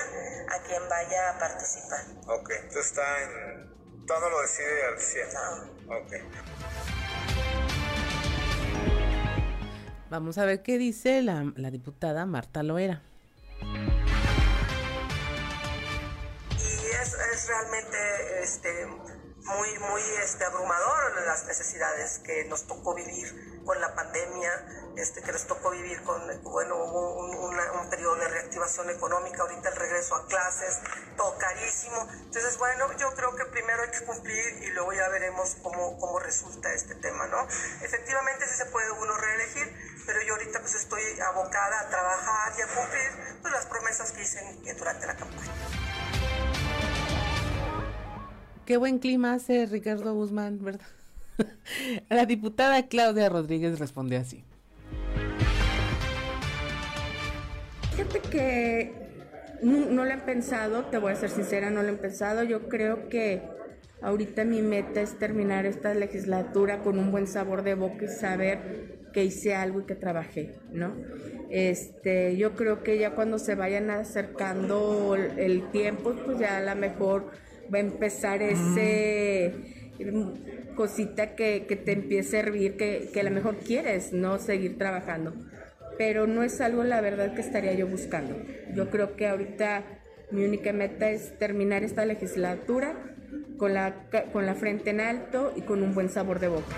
a quien vaya a participar. Ok, entonces está en... Todo lo decide al 100. Ok. Vamos a ver qué dice la, la diputada Marta Loera. Realmente este, muy, muy este, abrumador las necesidades que nos tocó vivir con la pandemia, este, que nos tocó vivir con, bueno, hubo un, un periodo de reactivación económica, ahorita el regreso a clases, todo carísimo. Entonces, bueno, yo creo que primero hay que cumplir y luego ya veremos cómo, cómo resulta este tema, ¿no? Efectivamente sí se puede uno reelegir, pero yo ahorita pues estoy abocada a trabajar y a cumplir pues, las promesas que hice durante la campaña. Qué buen clima hace Ricardo Guzmán, ¿verdad? <laughs> la diputada Claudia Rodríguez responde así. Fíjate que no, lo he pensado, te voy a ser sincera, no lo he pensado. Yo creo que ahorita mi meta es terminar esta legislatura con un buen sabor de boca y saber que hice algo y que trabajé, ¿no? Este, yo creo que ya cuando se vayan acercando el tiempo, pues ya a lo mejor va a empezar ese mm, cosita que, que te empiece a hervir, que, que a lo mejor quieres, ¿no? Seguir trabajando pero no es algo la verdad que estaría yo buscando. Yo creo que ahorita mi única meta es terminar esta legislatura con la, con la frente en alto y con un buen sabor de boca.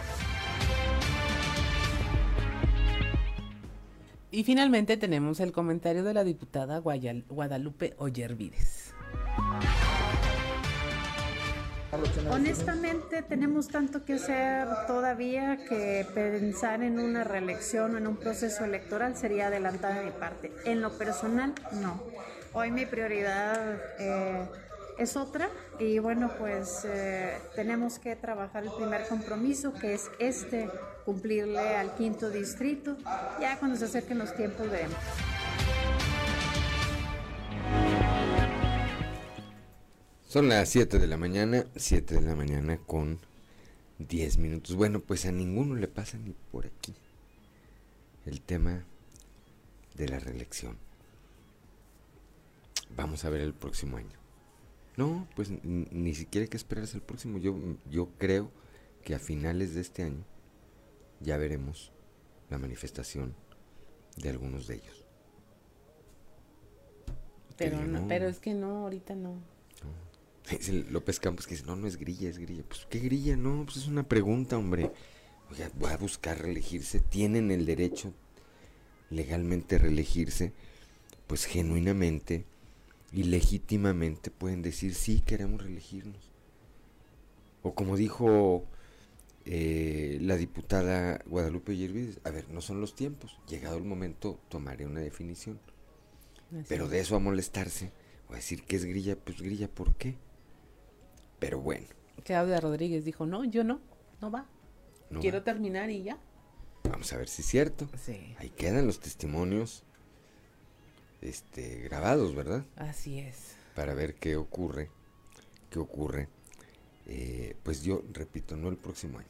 Y finalmente tenemos el comentario de la diputada Guadalupe Ollervides. Honestamente, tenemos tanto que hacer todavía que pensar en una reelección o en un proceso electoral sería adelantar de mi parte. En lo personal, no. Hoy mi prioridad eh, es otra y bueno, pues eh, tenemos que trabajar el primer compromiso que es este, cumplirle al quinto distrito. Ya cuando se acerquen los tiempos veremos. Son las 7 de la mañana, 7 de la mañana con 10 minutos. Bueno, pues a ninguno le pasa ni por aquí el tema de la reelección. Vamos a ver el próximo año. No, pues ni siquiera hay que esperarse el próximo. Yo, yo creo que a finales de este año ya veremos la manifestación de algunos de ellos. Pero, no, no. pero es que no, ahorita no. Es <laughs> el López Campos que dice, no, no es grilla, es grilla. Pues, ¿qué grilla? No, pues es una pregunta, hombre. Oiga, voy a buscar reelegirse. Tienen el derecho legalmente reelegirse. Pues genuinamente y legítimamente pueden decir, sí, queremos reelegirnos. O como dijo eh, la diputada Guadalupe Yervides, a ver, no son los tiempos. Llegado el momento, tomaré una definición. Así Pero de eso a molestarse, o a decir que es grilla, pues grilla, ¿por qué? Pero bueno, Claudia Rodríguez dijo, no, yo no, no va. No Quiero va. terminar y ya. vamos a ver si es cierto. Sí. Ahí quedan los testimonios este, grabados, ¿verdad? Así es. Para ver qué ocurre, qué ocurre. Eh, pues yo repito, no el próximo año,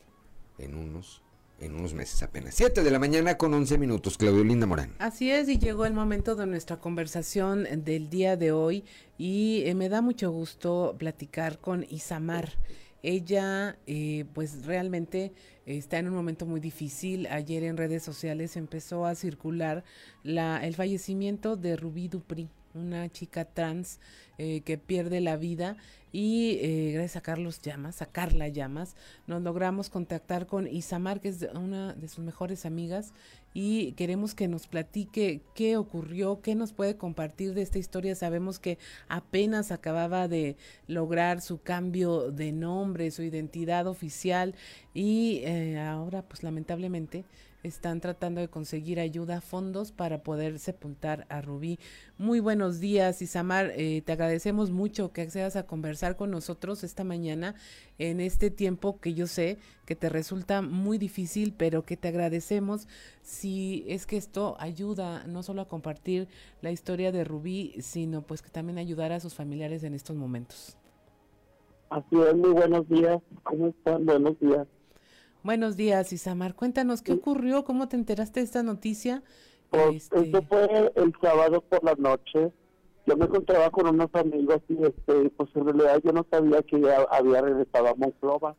en unos en unos meses apenas. 7 de la mañana con 11 minutos, Claudio Linda Morán. Así es, y llegó el momento de nuestra conversación del día de hoy y eh, me da mucho gusto platicar con Isamar. Ella, eh, pues realmente está en un momento muy difícil. Ayer en redes sociales empezó a circular la, el fallecimiento de Rubí Dupri, una chica trans eh, que pierde la vida y eh, gracias a Carlos Llamas, a Carla Llamas, nos logramos contactar con Isamar, que es una de sus mejores amigas, y queremos que nos platique qué ocurrió, qué nos puede compartir de esta historia. Sabemos que apenas acababa de lograr su cambio de nombre, su identidad oficial, y eh, ahora, pues lamentablemente, están tratando de conseguir ayuda, fondos para poder sepultar a Rubí. Muy buenos días, Isamar. Eh, te agradecemos mucho que accedas a conversar con nosotros esta mañana en este tiempo que yo sé que te resulta muy difícil, pero que te agradecemos si es que esto ayuda no solo a compartir la historia de Rubí, sino pues que también ayudar a sus familiares en estos momentos. Así es, muy buenos días. ¿Cómo están? Buenos días. Buenos días, Isamar. Cuéntanos, ¿qué ocurrió? ¿Cómo te enteraste de esta noticia? Pues, Este, Esto fue el sábado por la noche. Yo me encontraba con unos amigos y este, pues en realidad yo no sabía que ella había regresado a Monclova.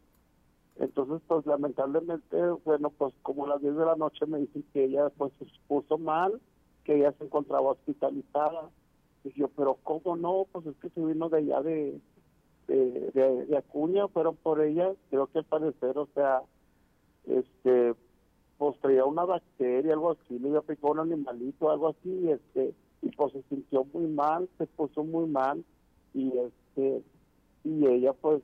Entonces, pues lamentablemente, bueno, pues como a las 10 de la noche me dicen que ella pues se puso mal, que ella se encontraba hospitalizada. Y yo, pero ¿cómo no? Pues es que se vino de allá de, de, de, de Acuña, fueron por ella, creo que al parecer, o sea, este pues traía una bacteria, algo así, le picó un animalito, algo así, este, y pues se sintió muy mal, se puso muy mal, y este, y ella pues,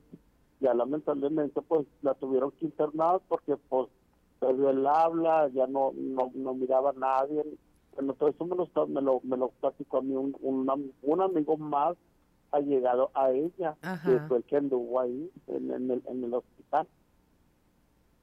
ya lamentablemente pues la tuvieron que internar porque pues perdió el habla, ya no, no, no miraba a nadie, bueno, todo eso me lo, me lo, me lo platicó a mí un, un, un amigo más ha llegado a ella, que Ajá. fue el que anduvo ahí en, en el, en el hospital.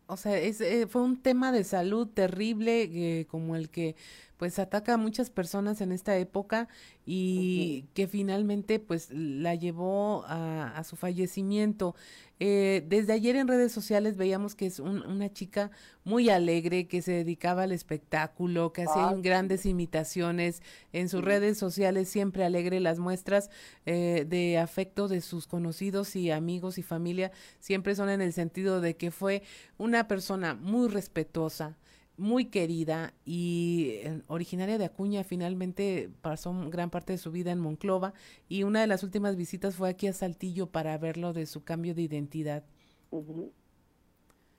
O sea, es, eh, fue un tema de salud terrible eh, como el que pues ataca a muchas personas en esta época y que finalmente pues la llevó a, a su fallecimiento. Eh, desde ayer en redes sociales veíamos que es un- una chica muy alegre, que se dedicaba al espectáculo, que hacía Ah, grandes imitaciones. En sus redes sociales siempre alegre las muestras eh, de afecto de sus conocidos y amigos y familia siempre son en el sentido de que fue una persona muy respetuosa, muy querida y eh, originaria de Acuña, finalmente pasó gran parte de su vida en Monclova y una de las últimas visitas fue aquí a Saltillo para verlo de su cambio de identidad.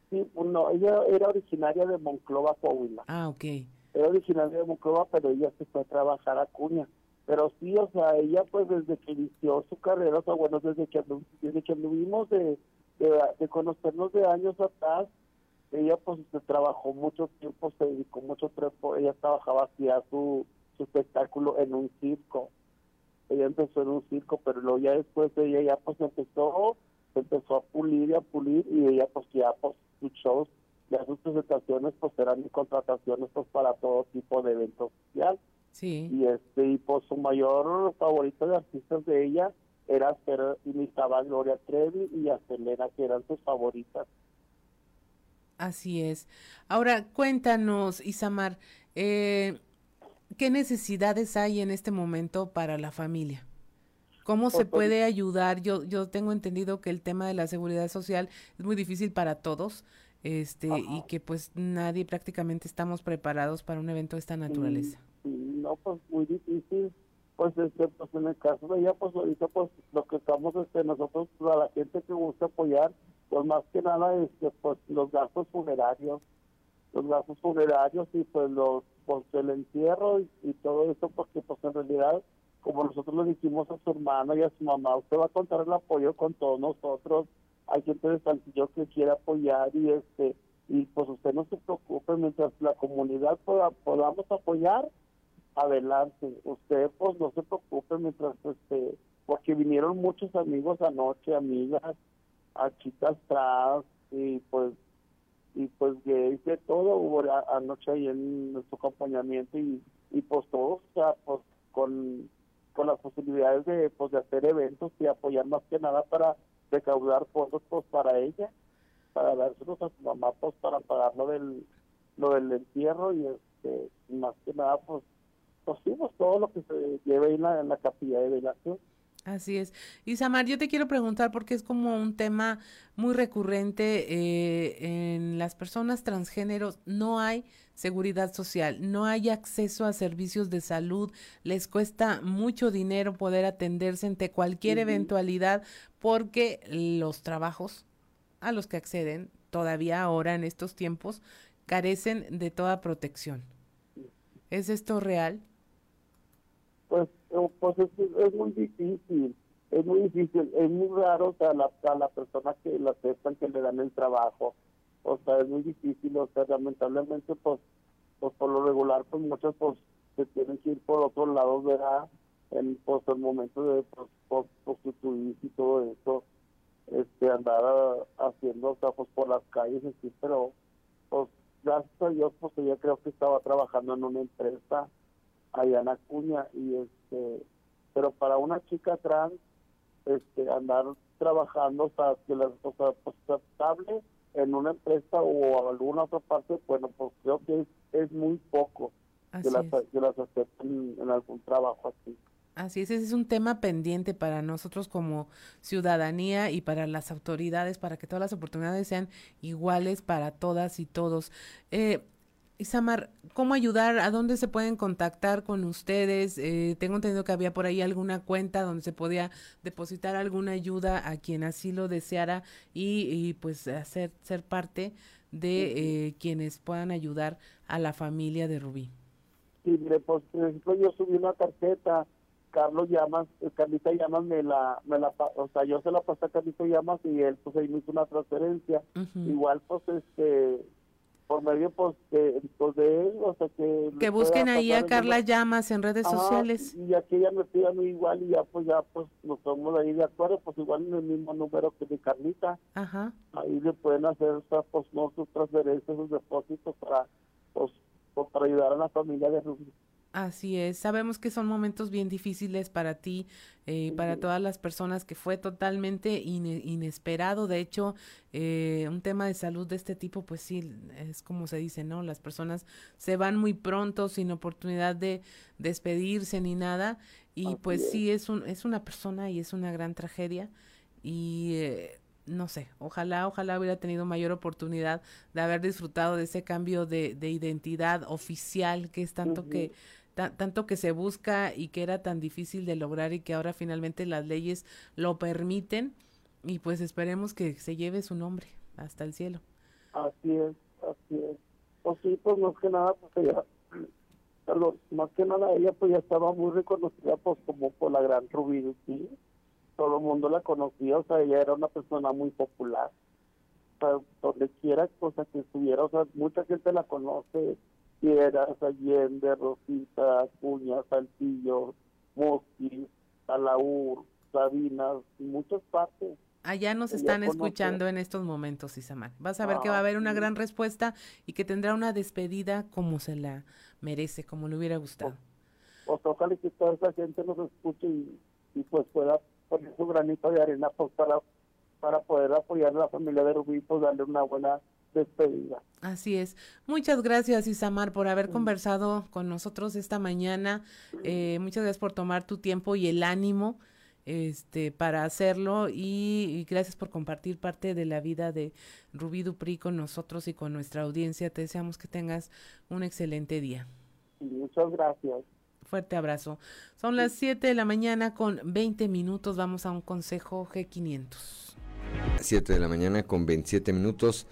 Sí, bueno, ella era originaria de Monclova, Coahuila. Ah, ok. Era originaria de Monclova, pero ella se fue a trabajar a Cuña. Pero sí, o sea, ella pues desde que inició su carrera, o sea, bueno, desde que, desde que anduvimos de, de, de conocernos de años atrás, ella pues se trabajó mucho tiempo, se dedicó mucho tiempo, ella trabajaba, hacía su, su espectáculo en un circo. Ella empezó en un circo, pero luego ya después ella ya pues empezó, empezó a pulir y a pulir y ella pues ya pues sus shows, ya sus presentaciones pues eran contrataciones pues para todo tipo de eventos sociales. Sí. Y este, y pues su mayor favorito de artistas de ella era hacer, imitaba a Gloria Trevi y a Selena, que eran sus favoritas. Así es. Ahora, cuéntanos, Isamar, eh, ¿qué necesidades hay en este momento para la familia? ¿Cómo se Pues, pues, puede ayudar? Yo, yo tengo entendido que el tema de la seguridad social es muy difícil para todos, este, y que pues nadie prácticamente estamos preparados para un evento de esta naturaleza. Sí, no, pues muy difícil. Pues, este, pues en el caso de ella, pues ahorita, pues lo que estamos, este, nosotros, pues, a la gente que gusta apoyar, pues más que nada, este, pues los gastos funerarios, los gastos funerarios y pues los, pues el entierro y, todo eso, porque pues en realidad, como nosotros le dijimos a su hermano y a su mamá, usted va a contar el apoyo con todos nosotros, hay gente de Saltillo que quiere apoyar y este, y pues usted no se preocupe, mientras la comunidad pueda, podamos apoyar, adelante. Usted pues no se preocupe mientras este porque vinieron muchos amigos anoche, amigas, a chicas trans y pues y pues gays de todo hubo anoche ahí en nuestro acompañamiento y, y pues todos o pues con posibilidades de, pues, de hacer eventos y apoyar más que nada para recaudar fondos pues, para ella, para dárselos a su mamá pues, para pagar lo del, lo del entierro y este, más que nada pues, todo lo que se lleve en la, en la capilla de velación. Así es. Y Samar, yo te quiero preguntar porque es como un tema muy recurrente eh, en las personas transgéneros. No hay seguridad social, no hay acceso a servicios de salud, les cuesta mucho dinero poder atenderse ante cualquier eventualidad porque los trabajos a los que acceden todavía ahora en estos tiempos carecen de toda protección. ¿Es esto real? Pues, eh, pues es, muy difícil, es muy difícil, es muy raro, o sea, la, a la persona que la aceptan, que le dan el trabajo, o sea, es muy difícil, o sea, lamentablemente, pues, pues por lo regular, pues muchos, pues, se tienen que ir por otros lados, ¿verdad? En, pues, el momento de, pues, pues prostituirse y todo eso, este, andar haciendo, o sea, pues, por las calles, así, pero, pues, gracias a Dios, pues, ella creo que estaba trabajando en una empresa, allá en Acuña y este pero para una chica trans este andar trabajando o sea que la o sea, pues, estable en una empresa o alguna otra parte bueno pues creo que es, muy poco que las, que las acepten en algún trabajo así Así es, ese es un tema pendiente para nosotros como ciudadanía y para las autoridades, para que todas las oportunidades sean iguales para todas y todos. Eh, Isamar, ¿cómo ayudar? ¿A dónde se pueden contactar con ustedes? Eh, tengo entendido que había por ahí alguna cuenta donde se podía depositar alguna ayuda a quien así lo deseara y, pues hacer ser parte de eh, quienes puedan ayudar a la familia de Rubí. Sí, mire, pues por ejemplo yo subí una tarjeta, Carlos Llamas, eh, Carlita Llamas me la, me la, o sea, yo se la pasé a Carlito Llamas y él pues ahí me hizo una transferencia. Igual pues este por medio pues, de, pues, de él, o sea que... Que busquen ahí a Carla Llamas en redes sociales. Y aquí ella me pida igual y ya pues ya pues nos somos ahí de acuerdo, pues igual en el mismo número que de Carlita. Ajá. Ahí le pueden hacer o sea, pues no sus transferencias, sus depósitos para pues, pues para ayudar a la familia de Rubí. Así es, sabemos que son momentos bien difíciles para ti, eh, para todas las personas, que fue totalmente inesperado. De hecho, eh, un tema de salud de este tipo, pues sí, es como se dice, ¿no? Las personas se van muy pronto, sin oportunidad de despedirse ni nada. Y pues sí, es, un, es una persona y es una gran tragedia. Y eh, no sé, ojalá, ojalá hubiera tenido mayor oportunidad de haber disfrutado de ese cambio de, de identidad oficial, que es tanto que tanto que se busca y que era tan difícil de lograr y que ahora finalmente las leyes lo permiten y pues esperemos que se lleve su nombre hasta el cielo. Así es, así es. Pues sí, pues más que nada, pues ella, <clears throat> más que nada ella pues ya estaba muy reconocida pues como por la gran Rubí, sí. Todo el mundo la conocía, o sea, ella era una persona muy popular. O sea, donde quiera, cosa que estuviera, o sea, mucha gente la conoce, Piedras, Allende, Rosita, Acuña, Saltillo, Mosquis, Alaur, Sabinas, muchas partes. Allá nos están escuchando en estos momentos, Isamar. Vas a ver que va a haber una gran respuesta y que tendrá una despedida como se la merece, como le hubiera gustado. Pues, pues ojalá que toda esa gente nos escuche y, y pues pueda poner su granito de arena pues, para, para poder apoyar a la familia de Rubí, pues darle una buena despedida. Así es. Muchas gracias, Isamar, por haber conversado con nosotros esta mañana. Eh, muchas gracias por tomar tu tiempo y el ánimo este, para hacerlo y, gracias por compartir parte de la vida de Rubí Dupri con nosotros y con nuestra audiencia. Te deseamos que tengas un excelente día. Muchas gracias. Fuerte abrazo. Son las 7 de la mañana con 20 minutos. Vamos a un consejo G500. 7 de la mañana con 27 minutos.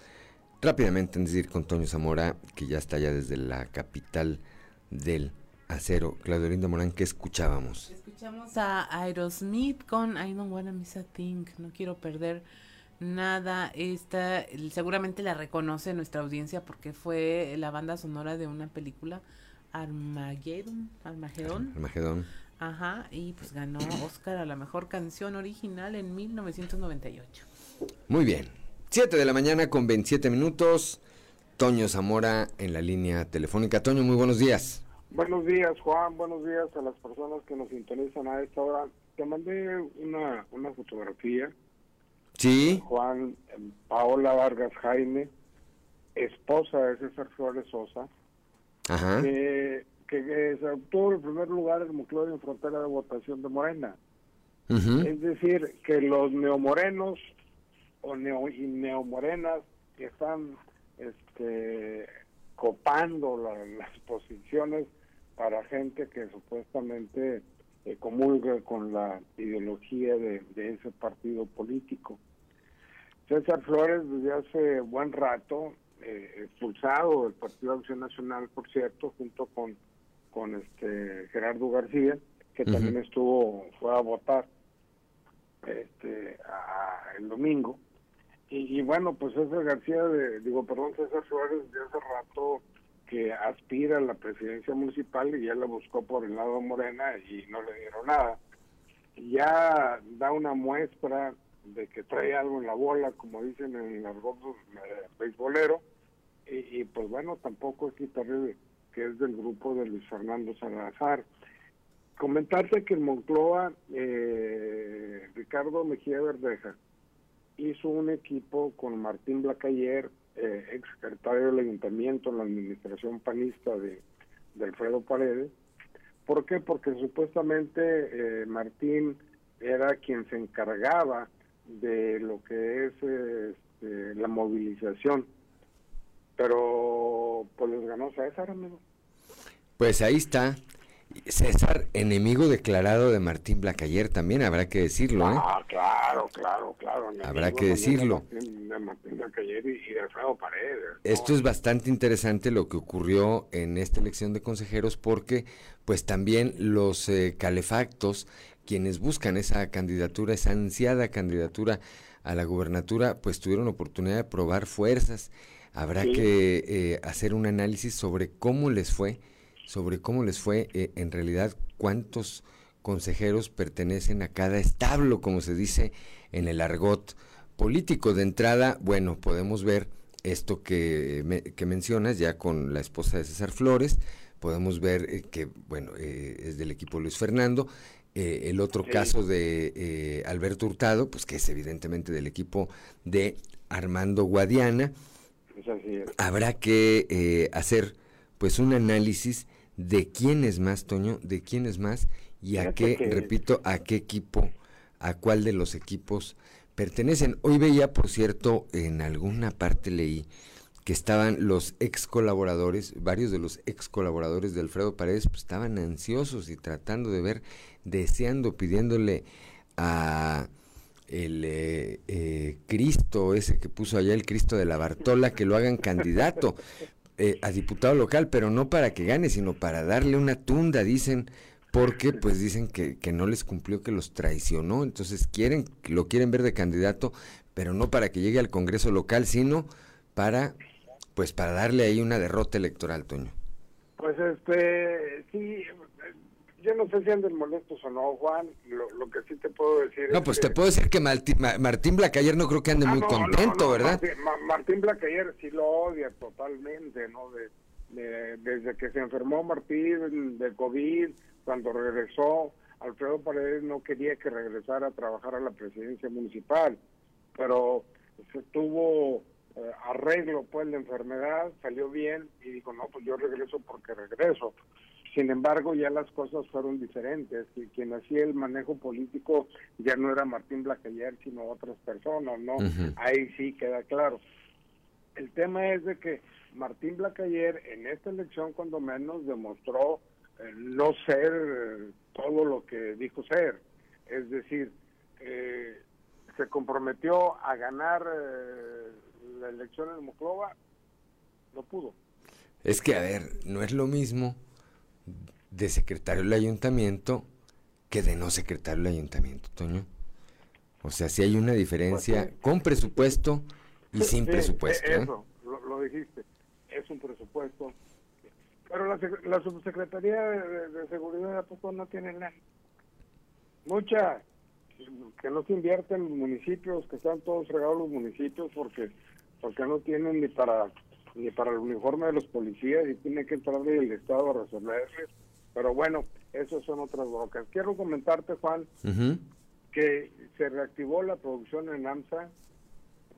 Rápidamente, antes de ir con Toño Zamora, que ya está allá desde la capital del acero. Claudio Lindo Morán, ¿qué escuchábamos? Escuchamos a Aerosmith con I don't wanna miss a thing. No quiero perder nada. Esta, seguramente la reconoce nuestra audiencia porque fue la banda sonora de una película, Armageddon. Armageddon. Armageddon. Ajá, y pues ganó Oscar a la mejor canción original en 1998. Muy bien. 7 de la mañana con 27 minutos. Toño Zamora en la línea telefónica. Toño, muy buenos días. Buenos días, Juan. Buenos días a las personas que nos sintonizan a esta hora. te mandé una, una fotografía. Sí. Juan Paola Vargas Jaime, esposa de César Flores Sosa, Ajá. que, que, se obtuvo el primer lugar en Moncloa en frontera de votación de Morena. Es decir, que los neomorenos o neo, y neomorenas que están este, copando la- las posiciones para gente que supuestamente eh, comulga con la ideología de, de ese partido político. César Flores desde hace buen rato, eh, expulsado del Partido de Acción Nacional, por cierto, junto con, con este Gerardo García, que también estuvo, fue a votar este a- el domingo. Y, y bueno, pues César García, de- digo, perdón, César Flores de hace rato que aspira a la presidencia municipal y ya la buscó por el lado Morena y no le dieron nada. Ya da una muestra de que trae algo en la bola, como dicen en el argot eh, beisbolero, y, y pues bueno, tampoco es quitarle que es del grupo de Luis Fernando Salazar. Comentarte que en Moncloa, eh, Ricardo Mejía Verdeja hizo un equipo con Martín Blacayer, eh, ex secretario del ayuntamiento en la administración panista de, de Alfredo Paredes. ¿Por qué? Porque supuestamente eh, Martín era quien se encargaba de lo que es este, la movilización. Pero pues les ganó César, amigo. Pues ahí está. César, enemigo declarado de Martín Blacayer, también habrá que decirlo, ¿eh? Ah, claro, claro, claro. Habrá que de decirlo. Martín- De Martín Blacayer y, y de Alfredo Paredes. Esto es bastante interesante lo que ocurrió en esta elección de consejeros porque pues también los eh, calefactos, quienes buscan esa candidatura, esa ansiada candidatura a la gubernatura, pues tuvieron oportunidad de probar fuerzas. Habrá Sí. que eh, hacer un análisis sobre cómo les fue, sobre cómo les fue eh, en realidad, cuántos consejeros pertenecen a cada establo, como se dice en el argot político. De entrada, bueno, podemos ver esto que, me- que mencionas ya con la esposa de César Flores, podemos ver eh, que, bueno, eh, es del equipo Luis Fernando, eh, el otro Sí. caso de Alberto Hurtado, pues que es evidentemente del equipo de Armando Guadiana, Es así es. habrá que hacer pues un análisis de quién es más, Toño, de quién es más y a qué, que- repito, a qué equipo, a cuál de los equipos pertenecen. Hoy veía, por cierto, en alguna parte leí que estaban los ex colaboradores, varios de los ex colaboradores de Alfredo Paredes, pues estaban ansiosos y tratando de ver, deseando, pidiéndole a el eh, eh, Cristo, ese que puso allá el Cristo de la Bartola, que lo hagan candidato eh, a diputado local, pero no para que gane, sino para darle una tunda, dicen, porque pues dicen que, que no les cumplió, que los traicionó, entonces quieren, lo quieren ver de candidato, pero no para que llegue al Congreso local, sino para, pues para darle ahí una derrota electoral, Toño. Pues este, sí, yo no sé si anden molestos o no, Juan. Lo, lo que sí te puedo decir No, es pues que- te puedo decir que Martín, Ma- Martín Blacayer no creo que ande Ah, muy no, contento, no, ¿verdad? Martín, Ma- Martín Blacayer sí lo odia totalmente, ¿no? De, de- desde que se enfermó Martín de COVID, cuando regresó, Alfredo Paredes no quería que regresara a trabajar a la presidencia municipal, pero se tuvo eh, arreglo pues la enfermedad, salió bien y dijo, no, pues yo regreso porque regreso. Sin embargo, ya las cosas fueron diferentes y quien hacía el manejo político ya no era Martín Blacayer, sino otras personas, ¿no? Ahí sí queda claro. El tema es de que Martín Blacayer en esta elección cuando menos demostró eh, no ser eh, todo lo que dijo ser. Es decir, eh, se comprometió a ganar eh, la elección en Moclova, no pudo. Es que, a ver, no es lo mismo de secretario del ayuntamiento que de no secretario del ayuntamiento, Toño. O sea, si hay una diferencia Pues sí. con presupuesto y sin Sí, presupuesto. eh, ¿eh? Eso, lo, lo dijiste, es un presupuesto. Pero la, la subsecretaría de, de- de seguridad, ¿a poco no tiene nada? Mucha. Que no se invierte en los municipios, que están todos regados los municipios porque porque no tienen ni para ni para el uniforme de los policías y tiene que entrar el Estado a resolverles. Pero bueno, Esas son otras brocas. Quiero comentarte, Juan, que se reactivó la producción en AMSA,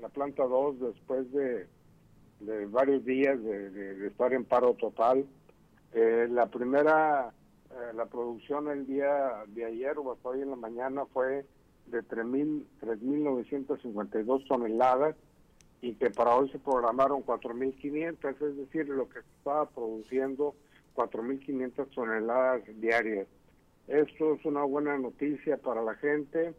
la planta 2, después de, varios días de, estar en paro total. Eh, la primera, eh, la producción el día de ayer o hasta hoy en la mañana fue de 3.952 toneladas y que para hoy se programaron 4.500, es decir, lo que estaba produciendo 4.500 toneladas diarias. Esto es una buena noticia para la gente.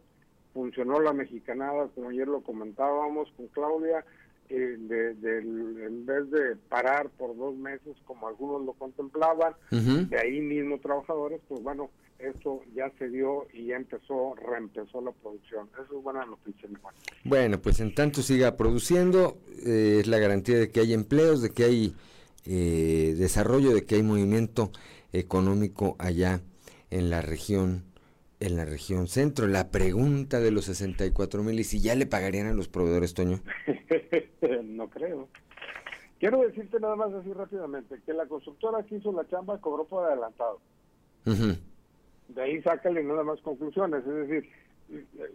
Funcionó la mexicanada, como ayer lo comentábamos con Claudia, eh, de, en vez de parar por dos meses como algunos lo contemplaban, de ahí mismo trabajadores, pues bueno, esto ya se dio y ya empezó, reempezó la producción. Eso es buena noticia, mi Bueno, pues en tanto siga produciendo, eh, es la garantía de que hay empleos, de que hay eh, desarrollo, de que hay movimiento económico allá en la región en la región centro. La pregunta de los 64 mil, ¿y si ya le pagarían a los proveedores, Toño? <laughs> no creo. Quiero decirte nada más así rápidamente, que la constructora que hizo la chamba cobró por adelantado. De ahí sácale nada más conclusiones, es decir,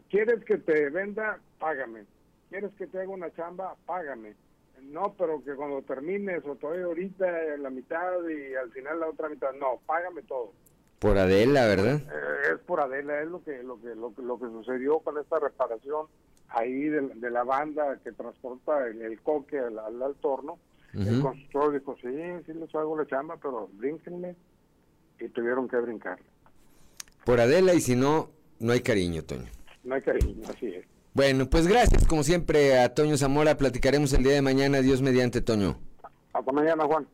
¿quieres que te venda? Págame. ¿Quieres que te haga una chamba? Págame. No, pero que cuando termines o todavía ahorita la mitad y al final la otra mitad, no, págame todo. Por Adela, ¿verdad? Eh, es por Adela, es lo que, lo que lo, que sucedió con esta reparación ahí de, la banda que transporta el, coque al, al, torno. El constructor dijo, sí, sí les hago la chamba, pero brínquenme. Y tuvieron que brincar. Por Adela y si no, no hay cariño, Toño. No hay cariño, así es. Bueno, pues gracias como siempre a Toño Zamora. Platicaremos el día de mañana. Dios mediante, Toño. Hasta mañana, Juan.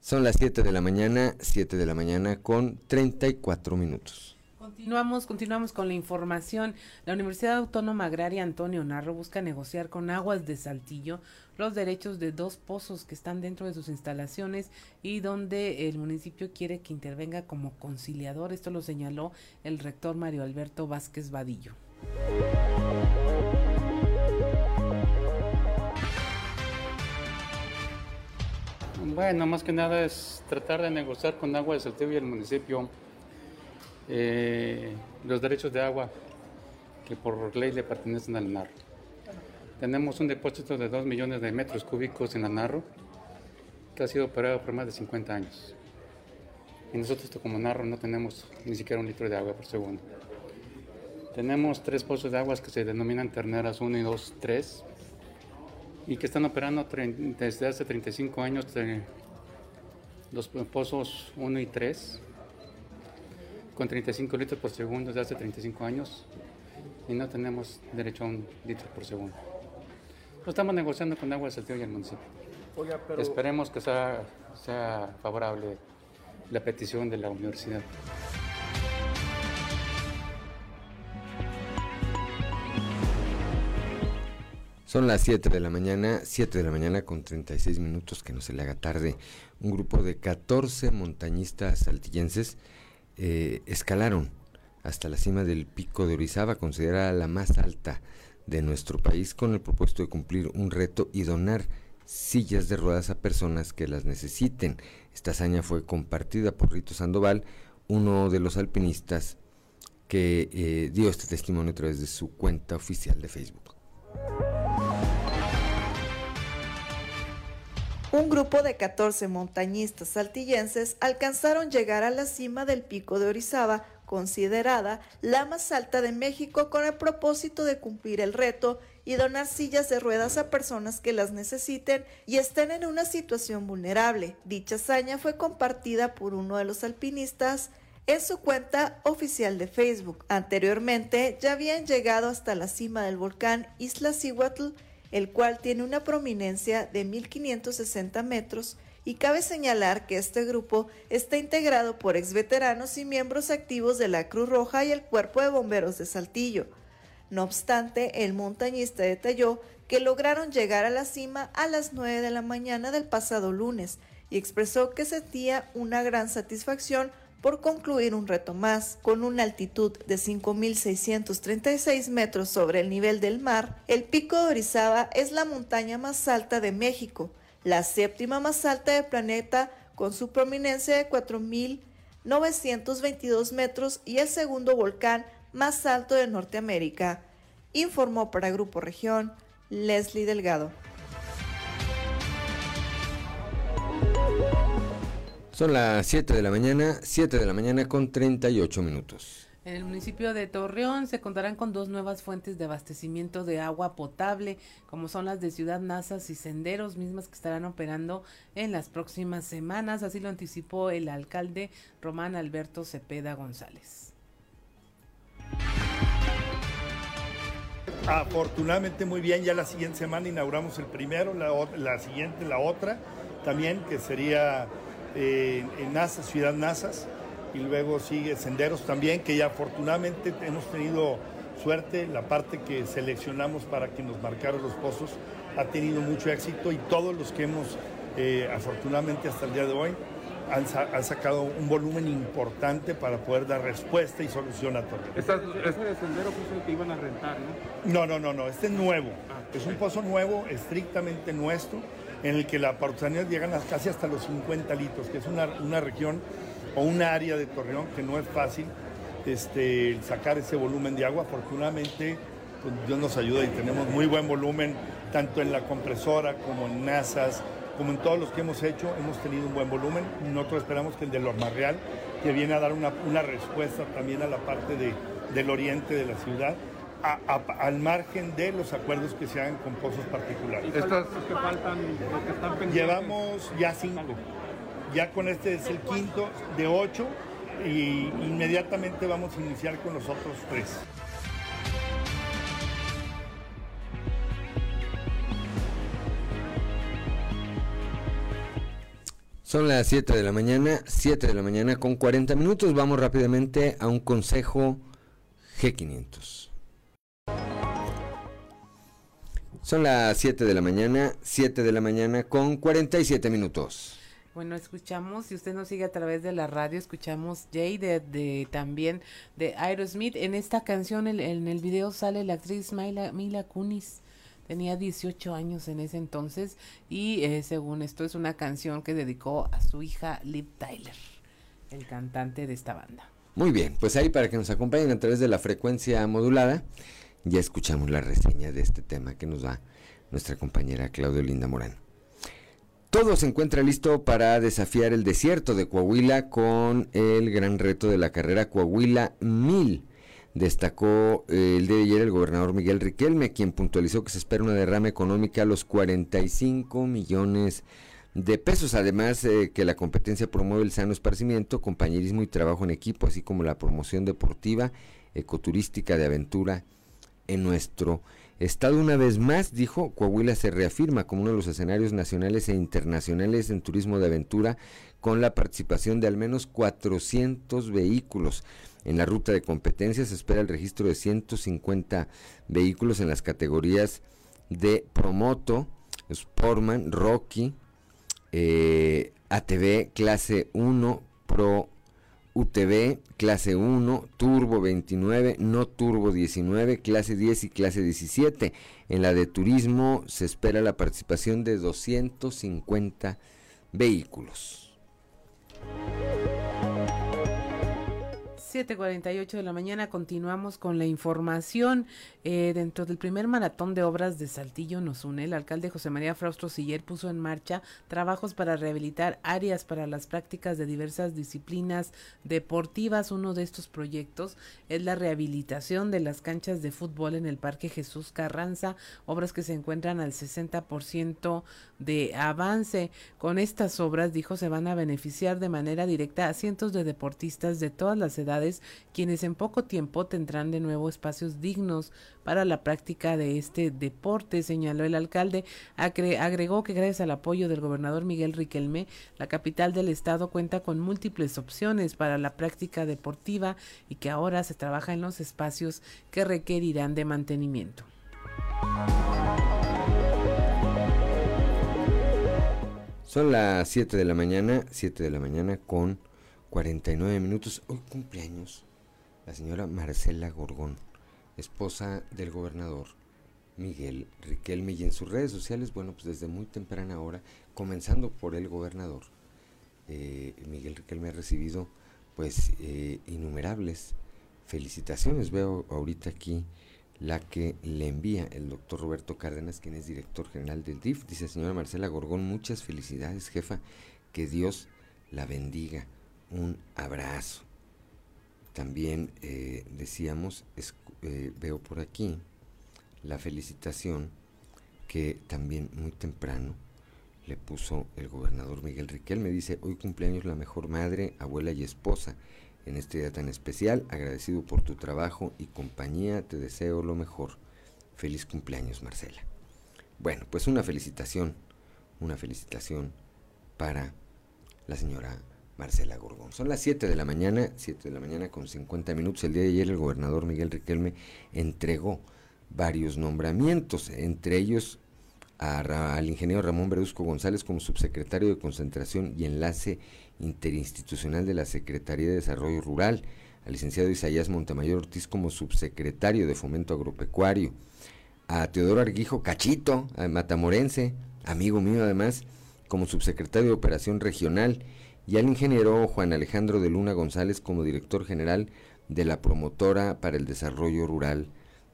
Son las 7 de la mañana, 7 de la mañana con 34 minutos. Continuamos, continuamos con la información. La Universidad Autónoma Agraria Antonio Narro busca negociar con Aguas de Saltillo los derechos de dos pozos que están dentro de sus instalaciones y donde el municipio quiere que intervenga como conciliador. Esto lo señaló el rector Mario Alberto Vázquez Vadillo. Bueno, más que nada es tratar de negociar con Agua de Saltillo y el municipio eh, los derechos de agua que por ley le pertenecen al NAR. Tenemos un depósito de 2 millones de metros cúbicos en Narro que ha sido operado por más de 50 años. Y nosotros como Narro no tenemos ni siquiera un litro de agua por segundo. Tenemos tres pozos de aguas que se denominan terneras 1 y 2, 3 y que están operando desde hace 35 años los pozos 1 y 3 con 35 litros por segundo desde hace 35 años y no tenemos derecho a un litro por segundo. Lo estamos negociando con Agua de Saltillo y el municipio. Esperemos que sea, sea favorable la petición de la universidad. Son las 7 de la mañana, 7 de la mañana con 36 minutos, que no se le haga tarde. Un grupo de 14 montañistas saltillenses eh, escalaron hasta la cima del pico de Orizaba, considerada la más alta de nuestro país, con el propósito de cumplir un reto y donar sillas de ruedas a personas que las necesiten. Esta hazaña fue compartida por Rito Sandoval, uno de los alpinistas que eh, dio este testimonio a través de su cuenta oficial de Facebook. Un grupo de 14 montañistas saltillenses alcanzaron llegar a la cima del pico de Orizaba, considerada la más alta de México, con el propósito de cumplir el reto y donar sillas de ruedas a personas que las necesiten y estén en una situación vulnerable. Dicha hazaña fue compartida por uno de los alpinistas en su cuenta oficial de Facebook. Anteriormente ya habían llegado hasta la cima del volcán Isla Cihuatl el cual tiene una prominencia de 1.560 metros y cabe señalar que este grupo está integrado por exveteranos y miembros activos de la Cruz Roja y el Cuerpo de Bomberos de Saltillo. No obstante, el montañista detalló que lograron llegar a la cima a las 9 de la mañana del pasado lunes y expresó que sentía una gran satisfacción por concluir un reto más. Con una altitud de 5.636 metros sobre el nivel del mar, el Pico de Orizaba es la montaña más alta de México, la séptima más alta del planeta con su prominencia de 4.000 922 metros y el segundo volcán más alto de Norteamérica, informó para Grupo Región Leslie Delgado. Son las 7 de la mañana, 7 de la mañana con 38 minutos. En el municipio de Torreón se contarán con dos nuevas fuentes de abastecimiento de agua potable, como son las de Ciudad Nazas y Senderos, mismas que estarán operando en las próximas semanas. Así lo anticipó el alcalde Román Alberto Cepeda González. Afortunadamente muy bien, ya la siguiente semana inauguramos el primero, la, la siguiente la otra también, que sería eh, en Nazas, Ciudad Nazas, y luego sigue Senderos también, que ya afortunadamente hemos tenido suerte, la parte que seleccionamos para que nos marcaran los pozos ha tenido mucho éxito y todos los que hemos, eh, afortunadamente hasta el día de hoy, han, sacado un volumen importante para poder dar respuesta y solución a todo. ¿Ese de Sendero fue el que iban a rentar, no? No, no, no, no, este es nuevo. Ah, es un pozo nuevo, estrictamente nuestro, en el que la artesanías llegan casi hasta los 50 litros, que es una, una región o un área de Torreón que no es fácil este, sacar ese volumen de agua. Afortunadamente, pues, Dios nos ayuda y tenemos muy buen volumen, tanto en la compresora como en NASAS, como en todos los que hemos hecho, hemos tenido un buen volumen. Nosotros esperamos que el de Real, que viene a dar una, respuesta también a la parte de, del oriente de la ciudad, al margen de los acuerdos que se hagan con pozos particulares. Estos que faltan, que están pendientes. Llevamos ya cinco. Ya con este es el quinto de ocho y inmediatamente vamos a iniciar con los otros tres. Son las 7 de la mañana, 7 de la mañana con 40 minutos. Vamos rápidamente a un consejo G500. Son las 7 de la mañana, 7 de la mañana con 47 minutos. Bueno, escuchamos, si usted nos sigue a través de la radio, escuchamos Jay de, también de Aerosmith. En esta canción, en el video sale la actriz Mila, Mila Kunis. Tenía 18 años en ese entonces y eh, según esto es una canción que dedicó a su hija Liv Tyler, el cantante de esta banda. Muy bien, pues ahí para que nos acompañen a través de la frecuencia modulada, ya escuchamos la reseña de este tema que nos da nuestra compañera Claudio Linda Morán. Todo se encuentra listo para desafiar el desierto de Coahuila con el gran reto de la carrera Coahuila 1000 destacó eh, el día de ayer el gobernador Miguel Riquelme, quien puntualizó que se espera una derrama económica a los 45 millones de pesos. Además, eh, que la competencia promueve el sano esparcimiento, compañerismo y trabajo en equipo, así como la promoción deportiva, ecoturística de aventura en nuestro estado. Una vez más, dijo, Coahuila se reafirma como uno de los escenarios nacionales e internacionales en turismo de aventura, con la participación de al menos 400 vehículos. En la ruta de competencia se espera el registro de 150 vehículos en las categorías de Promoto, Sportman, Rocky, eh, ATV, clase 1, Pro UTV, clase 1, Turbo 29, no Turbo 19, clase 10 y clase 17. En la de turismo se espera la participación de 250 vehículos. 7.48 de la mañana continuamos con la información. Eh, dentro del primer maratón de obras de Saltillo nos une, el alcalde José María Fraustro Siller puso en marcha trabajos para rehabilitar áreas para las prácticas de diversas disciplinas deportivas. Uno de estos proyectos es la rehabilitación de las canchas de fútbol en el Parque Jesús Carranza, obras que se encuentran al 60% de avance. Con estas obras, dijo, se van a beneficiar de manera directa a cientos de deportistas de todas las edades quienes en poco tiempo tendrán de nuevo espacios dignos para la práctica de este deporte, señaló el alcalde. Agregó que gracias al apoyo del gobernador Miguel Riquelme, la capital del estado cuenta con múltiples opciones para la práctica deportiva y que ahora se trabaja en los espacios que requerirán de mantenimiento. Son las 7 de la mañana, 7 de la mañana con 49 minutos. Hoy cumpleaños la señora Marcela Gorgón, esposa del gobernador Miguel Riquelme. Y en sus redes sociales, bueno, pues desde muy temprana hora, comenzando por el gobernador, eh, Miguel Riquelme ha recibido pues eh, innumerables felicitaciones. Veo ahorita aquí la que le envía el doctor Roberto Cárdenas, quien es director general del DIF. Dice, señora Marcela Gorgón, muchas felicidades, jefa, que Dios la bendiga. Un abrazo. También eh, decíamos, eh, veo por aquí la felicitación que también muy temprano le puso el gobernador Miguel Riquel. Me dice, hoy cumpleaños la mejor madre, abuela y esposa. En este día tan especial, agradecido por tu trabajo y compañía, te deseo lo mejor. Feliz cumpleaños, Marcela. Bueno, pues una felicitación, una felicitación para la señora Marcela Gorgón. Son las 7 de la mañana, 7 de la mañana con 50 minutos. El día de ayer el gobernador Miguel Riquelme entregó varios nombramientos, entre ellos al ingeniero Ramón Bredusco González como subsecretario de Concentración y Enlace Interinstitucional de la Secretaría de Desarrollo Rural, al licenciado Isaías Montemayor Ortiz como subsecretario de Fomento Agropecuario, a Teodoro Arguijo Cachito, a matamorense, amigo mío además, como subsecretario de Operación Regional, y al ingeniero Juan Alejandro de Luna González como director general de la promotora para el desarrollo rural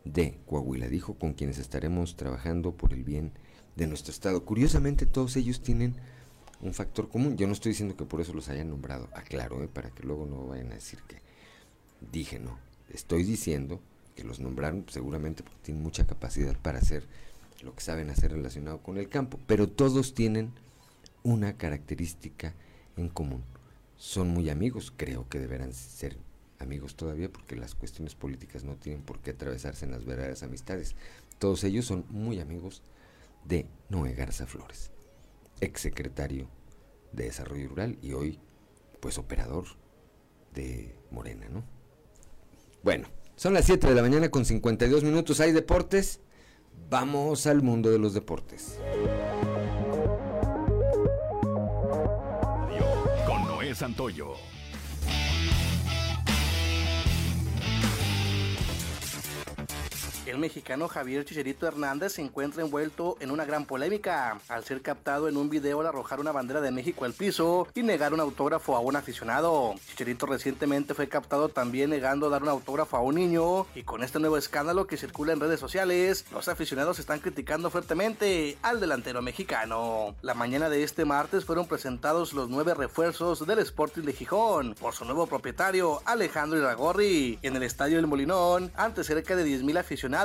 de Coahuila. Dijo con quienes estaremos trabajando por el bien de nuestro estado. Curiosamente todos ellos tienen un factor común. Yo no estoy diciendo que por eso los hayan nombrado, aclaro, eh, para que luego no vayan a decir que dije no. Estoy diciendo que los nombraron seguramente porque tienen mucha capacidad para hacer lo que saben hacer relacionado con el campo, pero todos tienen una característica en común. Son muy amigos, creo que deberán ser amigos todavía porque las cuestiones políticas no tienen por qué atravesarse en las verdaderas amistades. Todos ellos son muy amigos de Noé Garza Flores, exsecretario de Desarrollo Rural y hoy, pues, operador de Morena, ¿no? Bueno, son las 7 de la mañana con 52 minutos. ¿Hay deportes? Vamos al mundo de los deportes. Santoyo. El mexicano Javier Chicherito Hernández se encuentra envuelto en una gran polémica al ser captado en un video al arrojar una bandera de México al piso y negar un autógrafo a un aficionado. Chicherito recientemente fue captado también negando dar un autógrafo a un niño y con este nuevo escándalo que circula en redes sociales, los aficionados están criticando fuertemente al delantero mexicano. La mañana de este martes fueron presentados los nueve refuerzos del Sporting de Gijón por su nuevo propietario Alejandro Iragorri en el estadio del Molinón ante cerca de 10.000 aficionados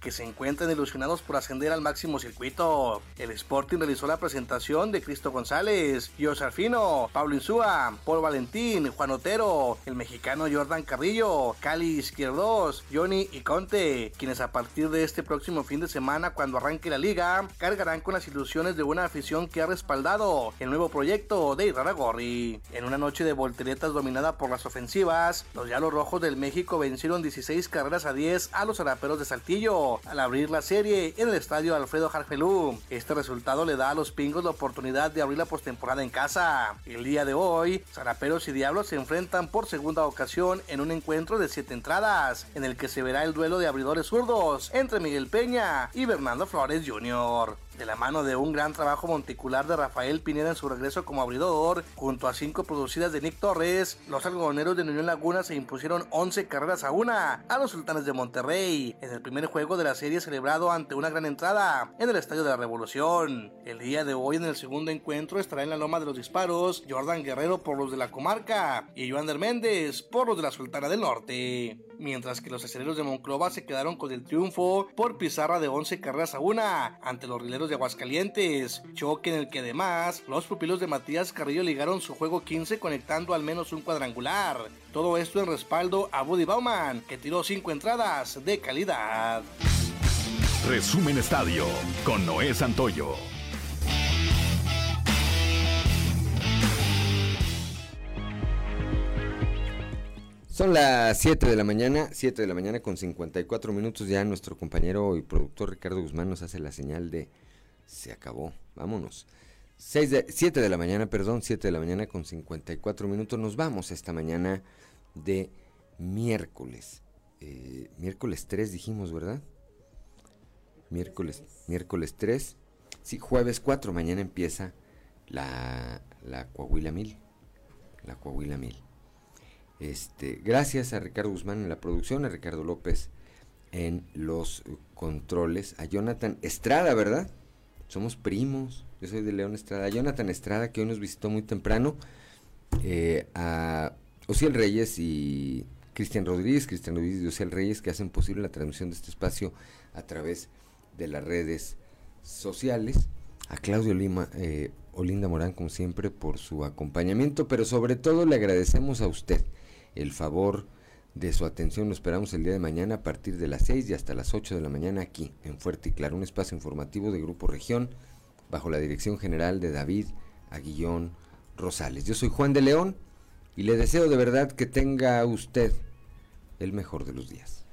que se encuentran ilusionados por ascender al máximo circuito. El Sporting realizó la presentación de Cristo González, José Alfino, Pablo Insúa, Paul Valentín, Juan Otero, el mexicano Jordan Carrillo, Cali Izquierdos, Johnny y Conte, quienes a partir de este próximo fin de semana cuando arranque la liga, cargarán con las ilusiones de una afición que ha respaldado el nuevo proyecto de Gorri. En una noche de volteretas dominada por las ofensivas, los Yalos Rojos del México vencieron 16 carreras a 10 a los araperos de Saltillo al abrir la serie en el estadio Alfredo Jarfelú. Este resultado le da a los pingos la oportunidad de abrir la postemporada en casa. El día de hoy, Zaraperos y Diablos se enfrentan por segunda ocasión en un encuentro de siete entradas, en el que se verá el duelo de abridores zurdos entre Miguel Peña y Bernardo Flores Jr de la mano de un gran trabajo monticular de Rafael Pineda en su regreso como abridor, junto a cinco producidas de Nick Torres, los algodoneros de Unión Laguna se impusieron 11 carreras a una a los sultanes de Monterrey en el primer juego de la serie celebrado ante una gran entrada en el Estadio de la Revolución. El día de hoy en el segundo encuentro estará en la loma de los disparos Jordan Guerrero por los de la comarca y Joander Méndez por los de la Sultana del Norte mientras que los aceleros de Monclova se quedaron con el triunfo por pizarra de 11 carreras a una ante los rileros de Aguascalientes, choque en el que además los pupilos de Matías Carrillo ligaron su juego 15 conectando al menos un cuadrangular. Todo esto en respaldo a Buddy Bauman, que tiró 5 entradas de calidad. Resumen Estadio con Noé Santoyo. Son las 7 de la mañana, 7 de la mañana con 54 minutos. Ya nuestro compañero y productor Ricardo Guzmán nos hace la señal de se acabó, vámonos. 6 de, 7 de la mañana, perdón, 7 de la mañana con 54 minutos. Nos vamos esta mañana de miércoles. Eh, miércoles 3 dijimos, ¿verdad? Miércoles, miércoles 3. Sí, jueves 4, mañana empieza la, la Coahuila Mil. La Coahuila Mil. Este, gracias a Ricardo Guzmán en la producción, a Ricardo López en los controles, a Jonathan Estrada, ¿verdad? Somos primos, yo soy de León Estrada, Jonathan Estrada que hoy nos visitó muy temprano, eh, a Ociel Reyes y Cristian Rodríguez, Cristian Rodríguez y Ociel Reyes que hacen posible la transmisión de este espacio a través de las redes sociales, a Claudio Lima, eh, Olinda Morán como siempre por su acompañamiento, pero sobre todo le agradecemos a usted el favor de su atención. Nos esperamos el día de mañana a partir de las 6 y hasta las 8 de la mañana aquí en Fuerte y Claro, un espacio informativo de Grupo Región bajo la dirección general de David Aguillón Rosales. Yo soy Juan de León y le deseo de verdad que tenga usted el mejor de los días.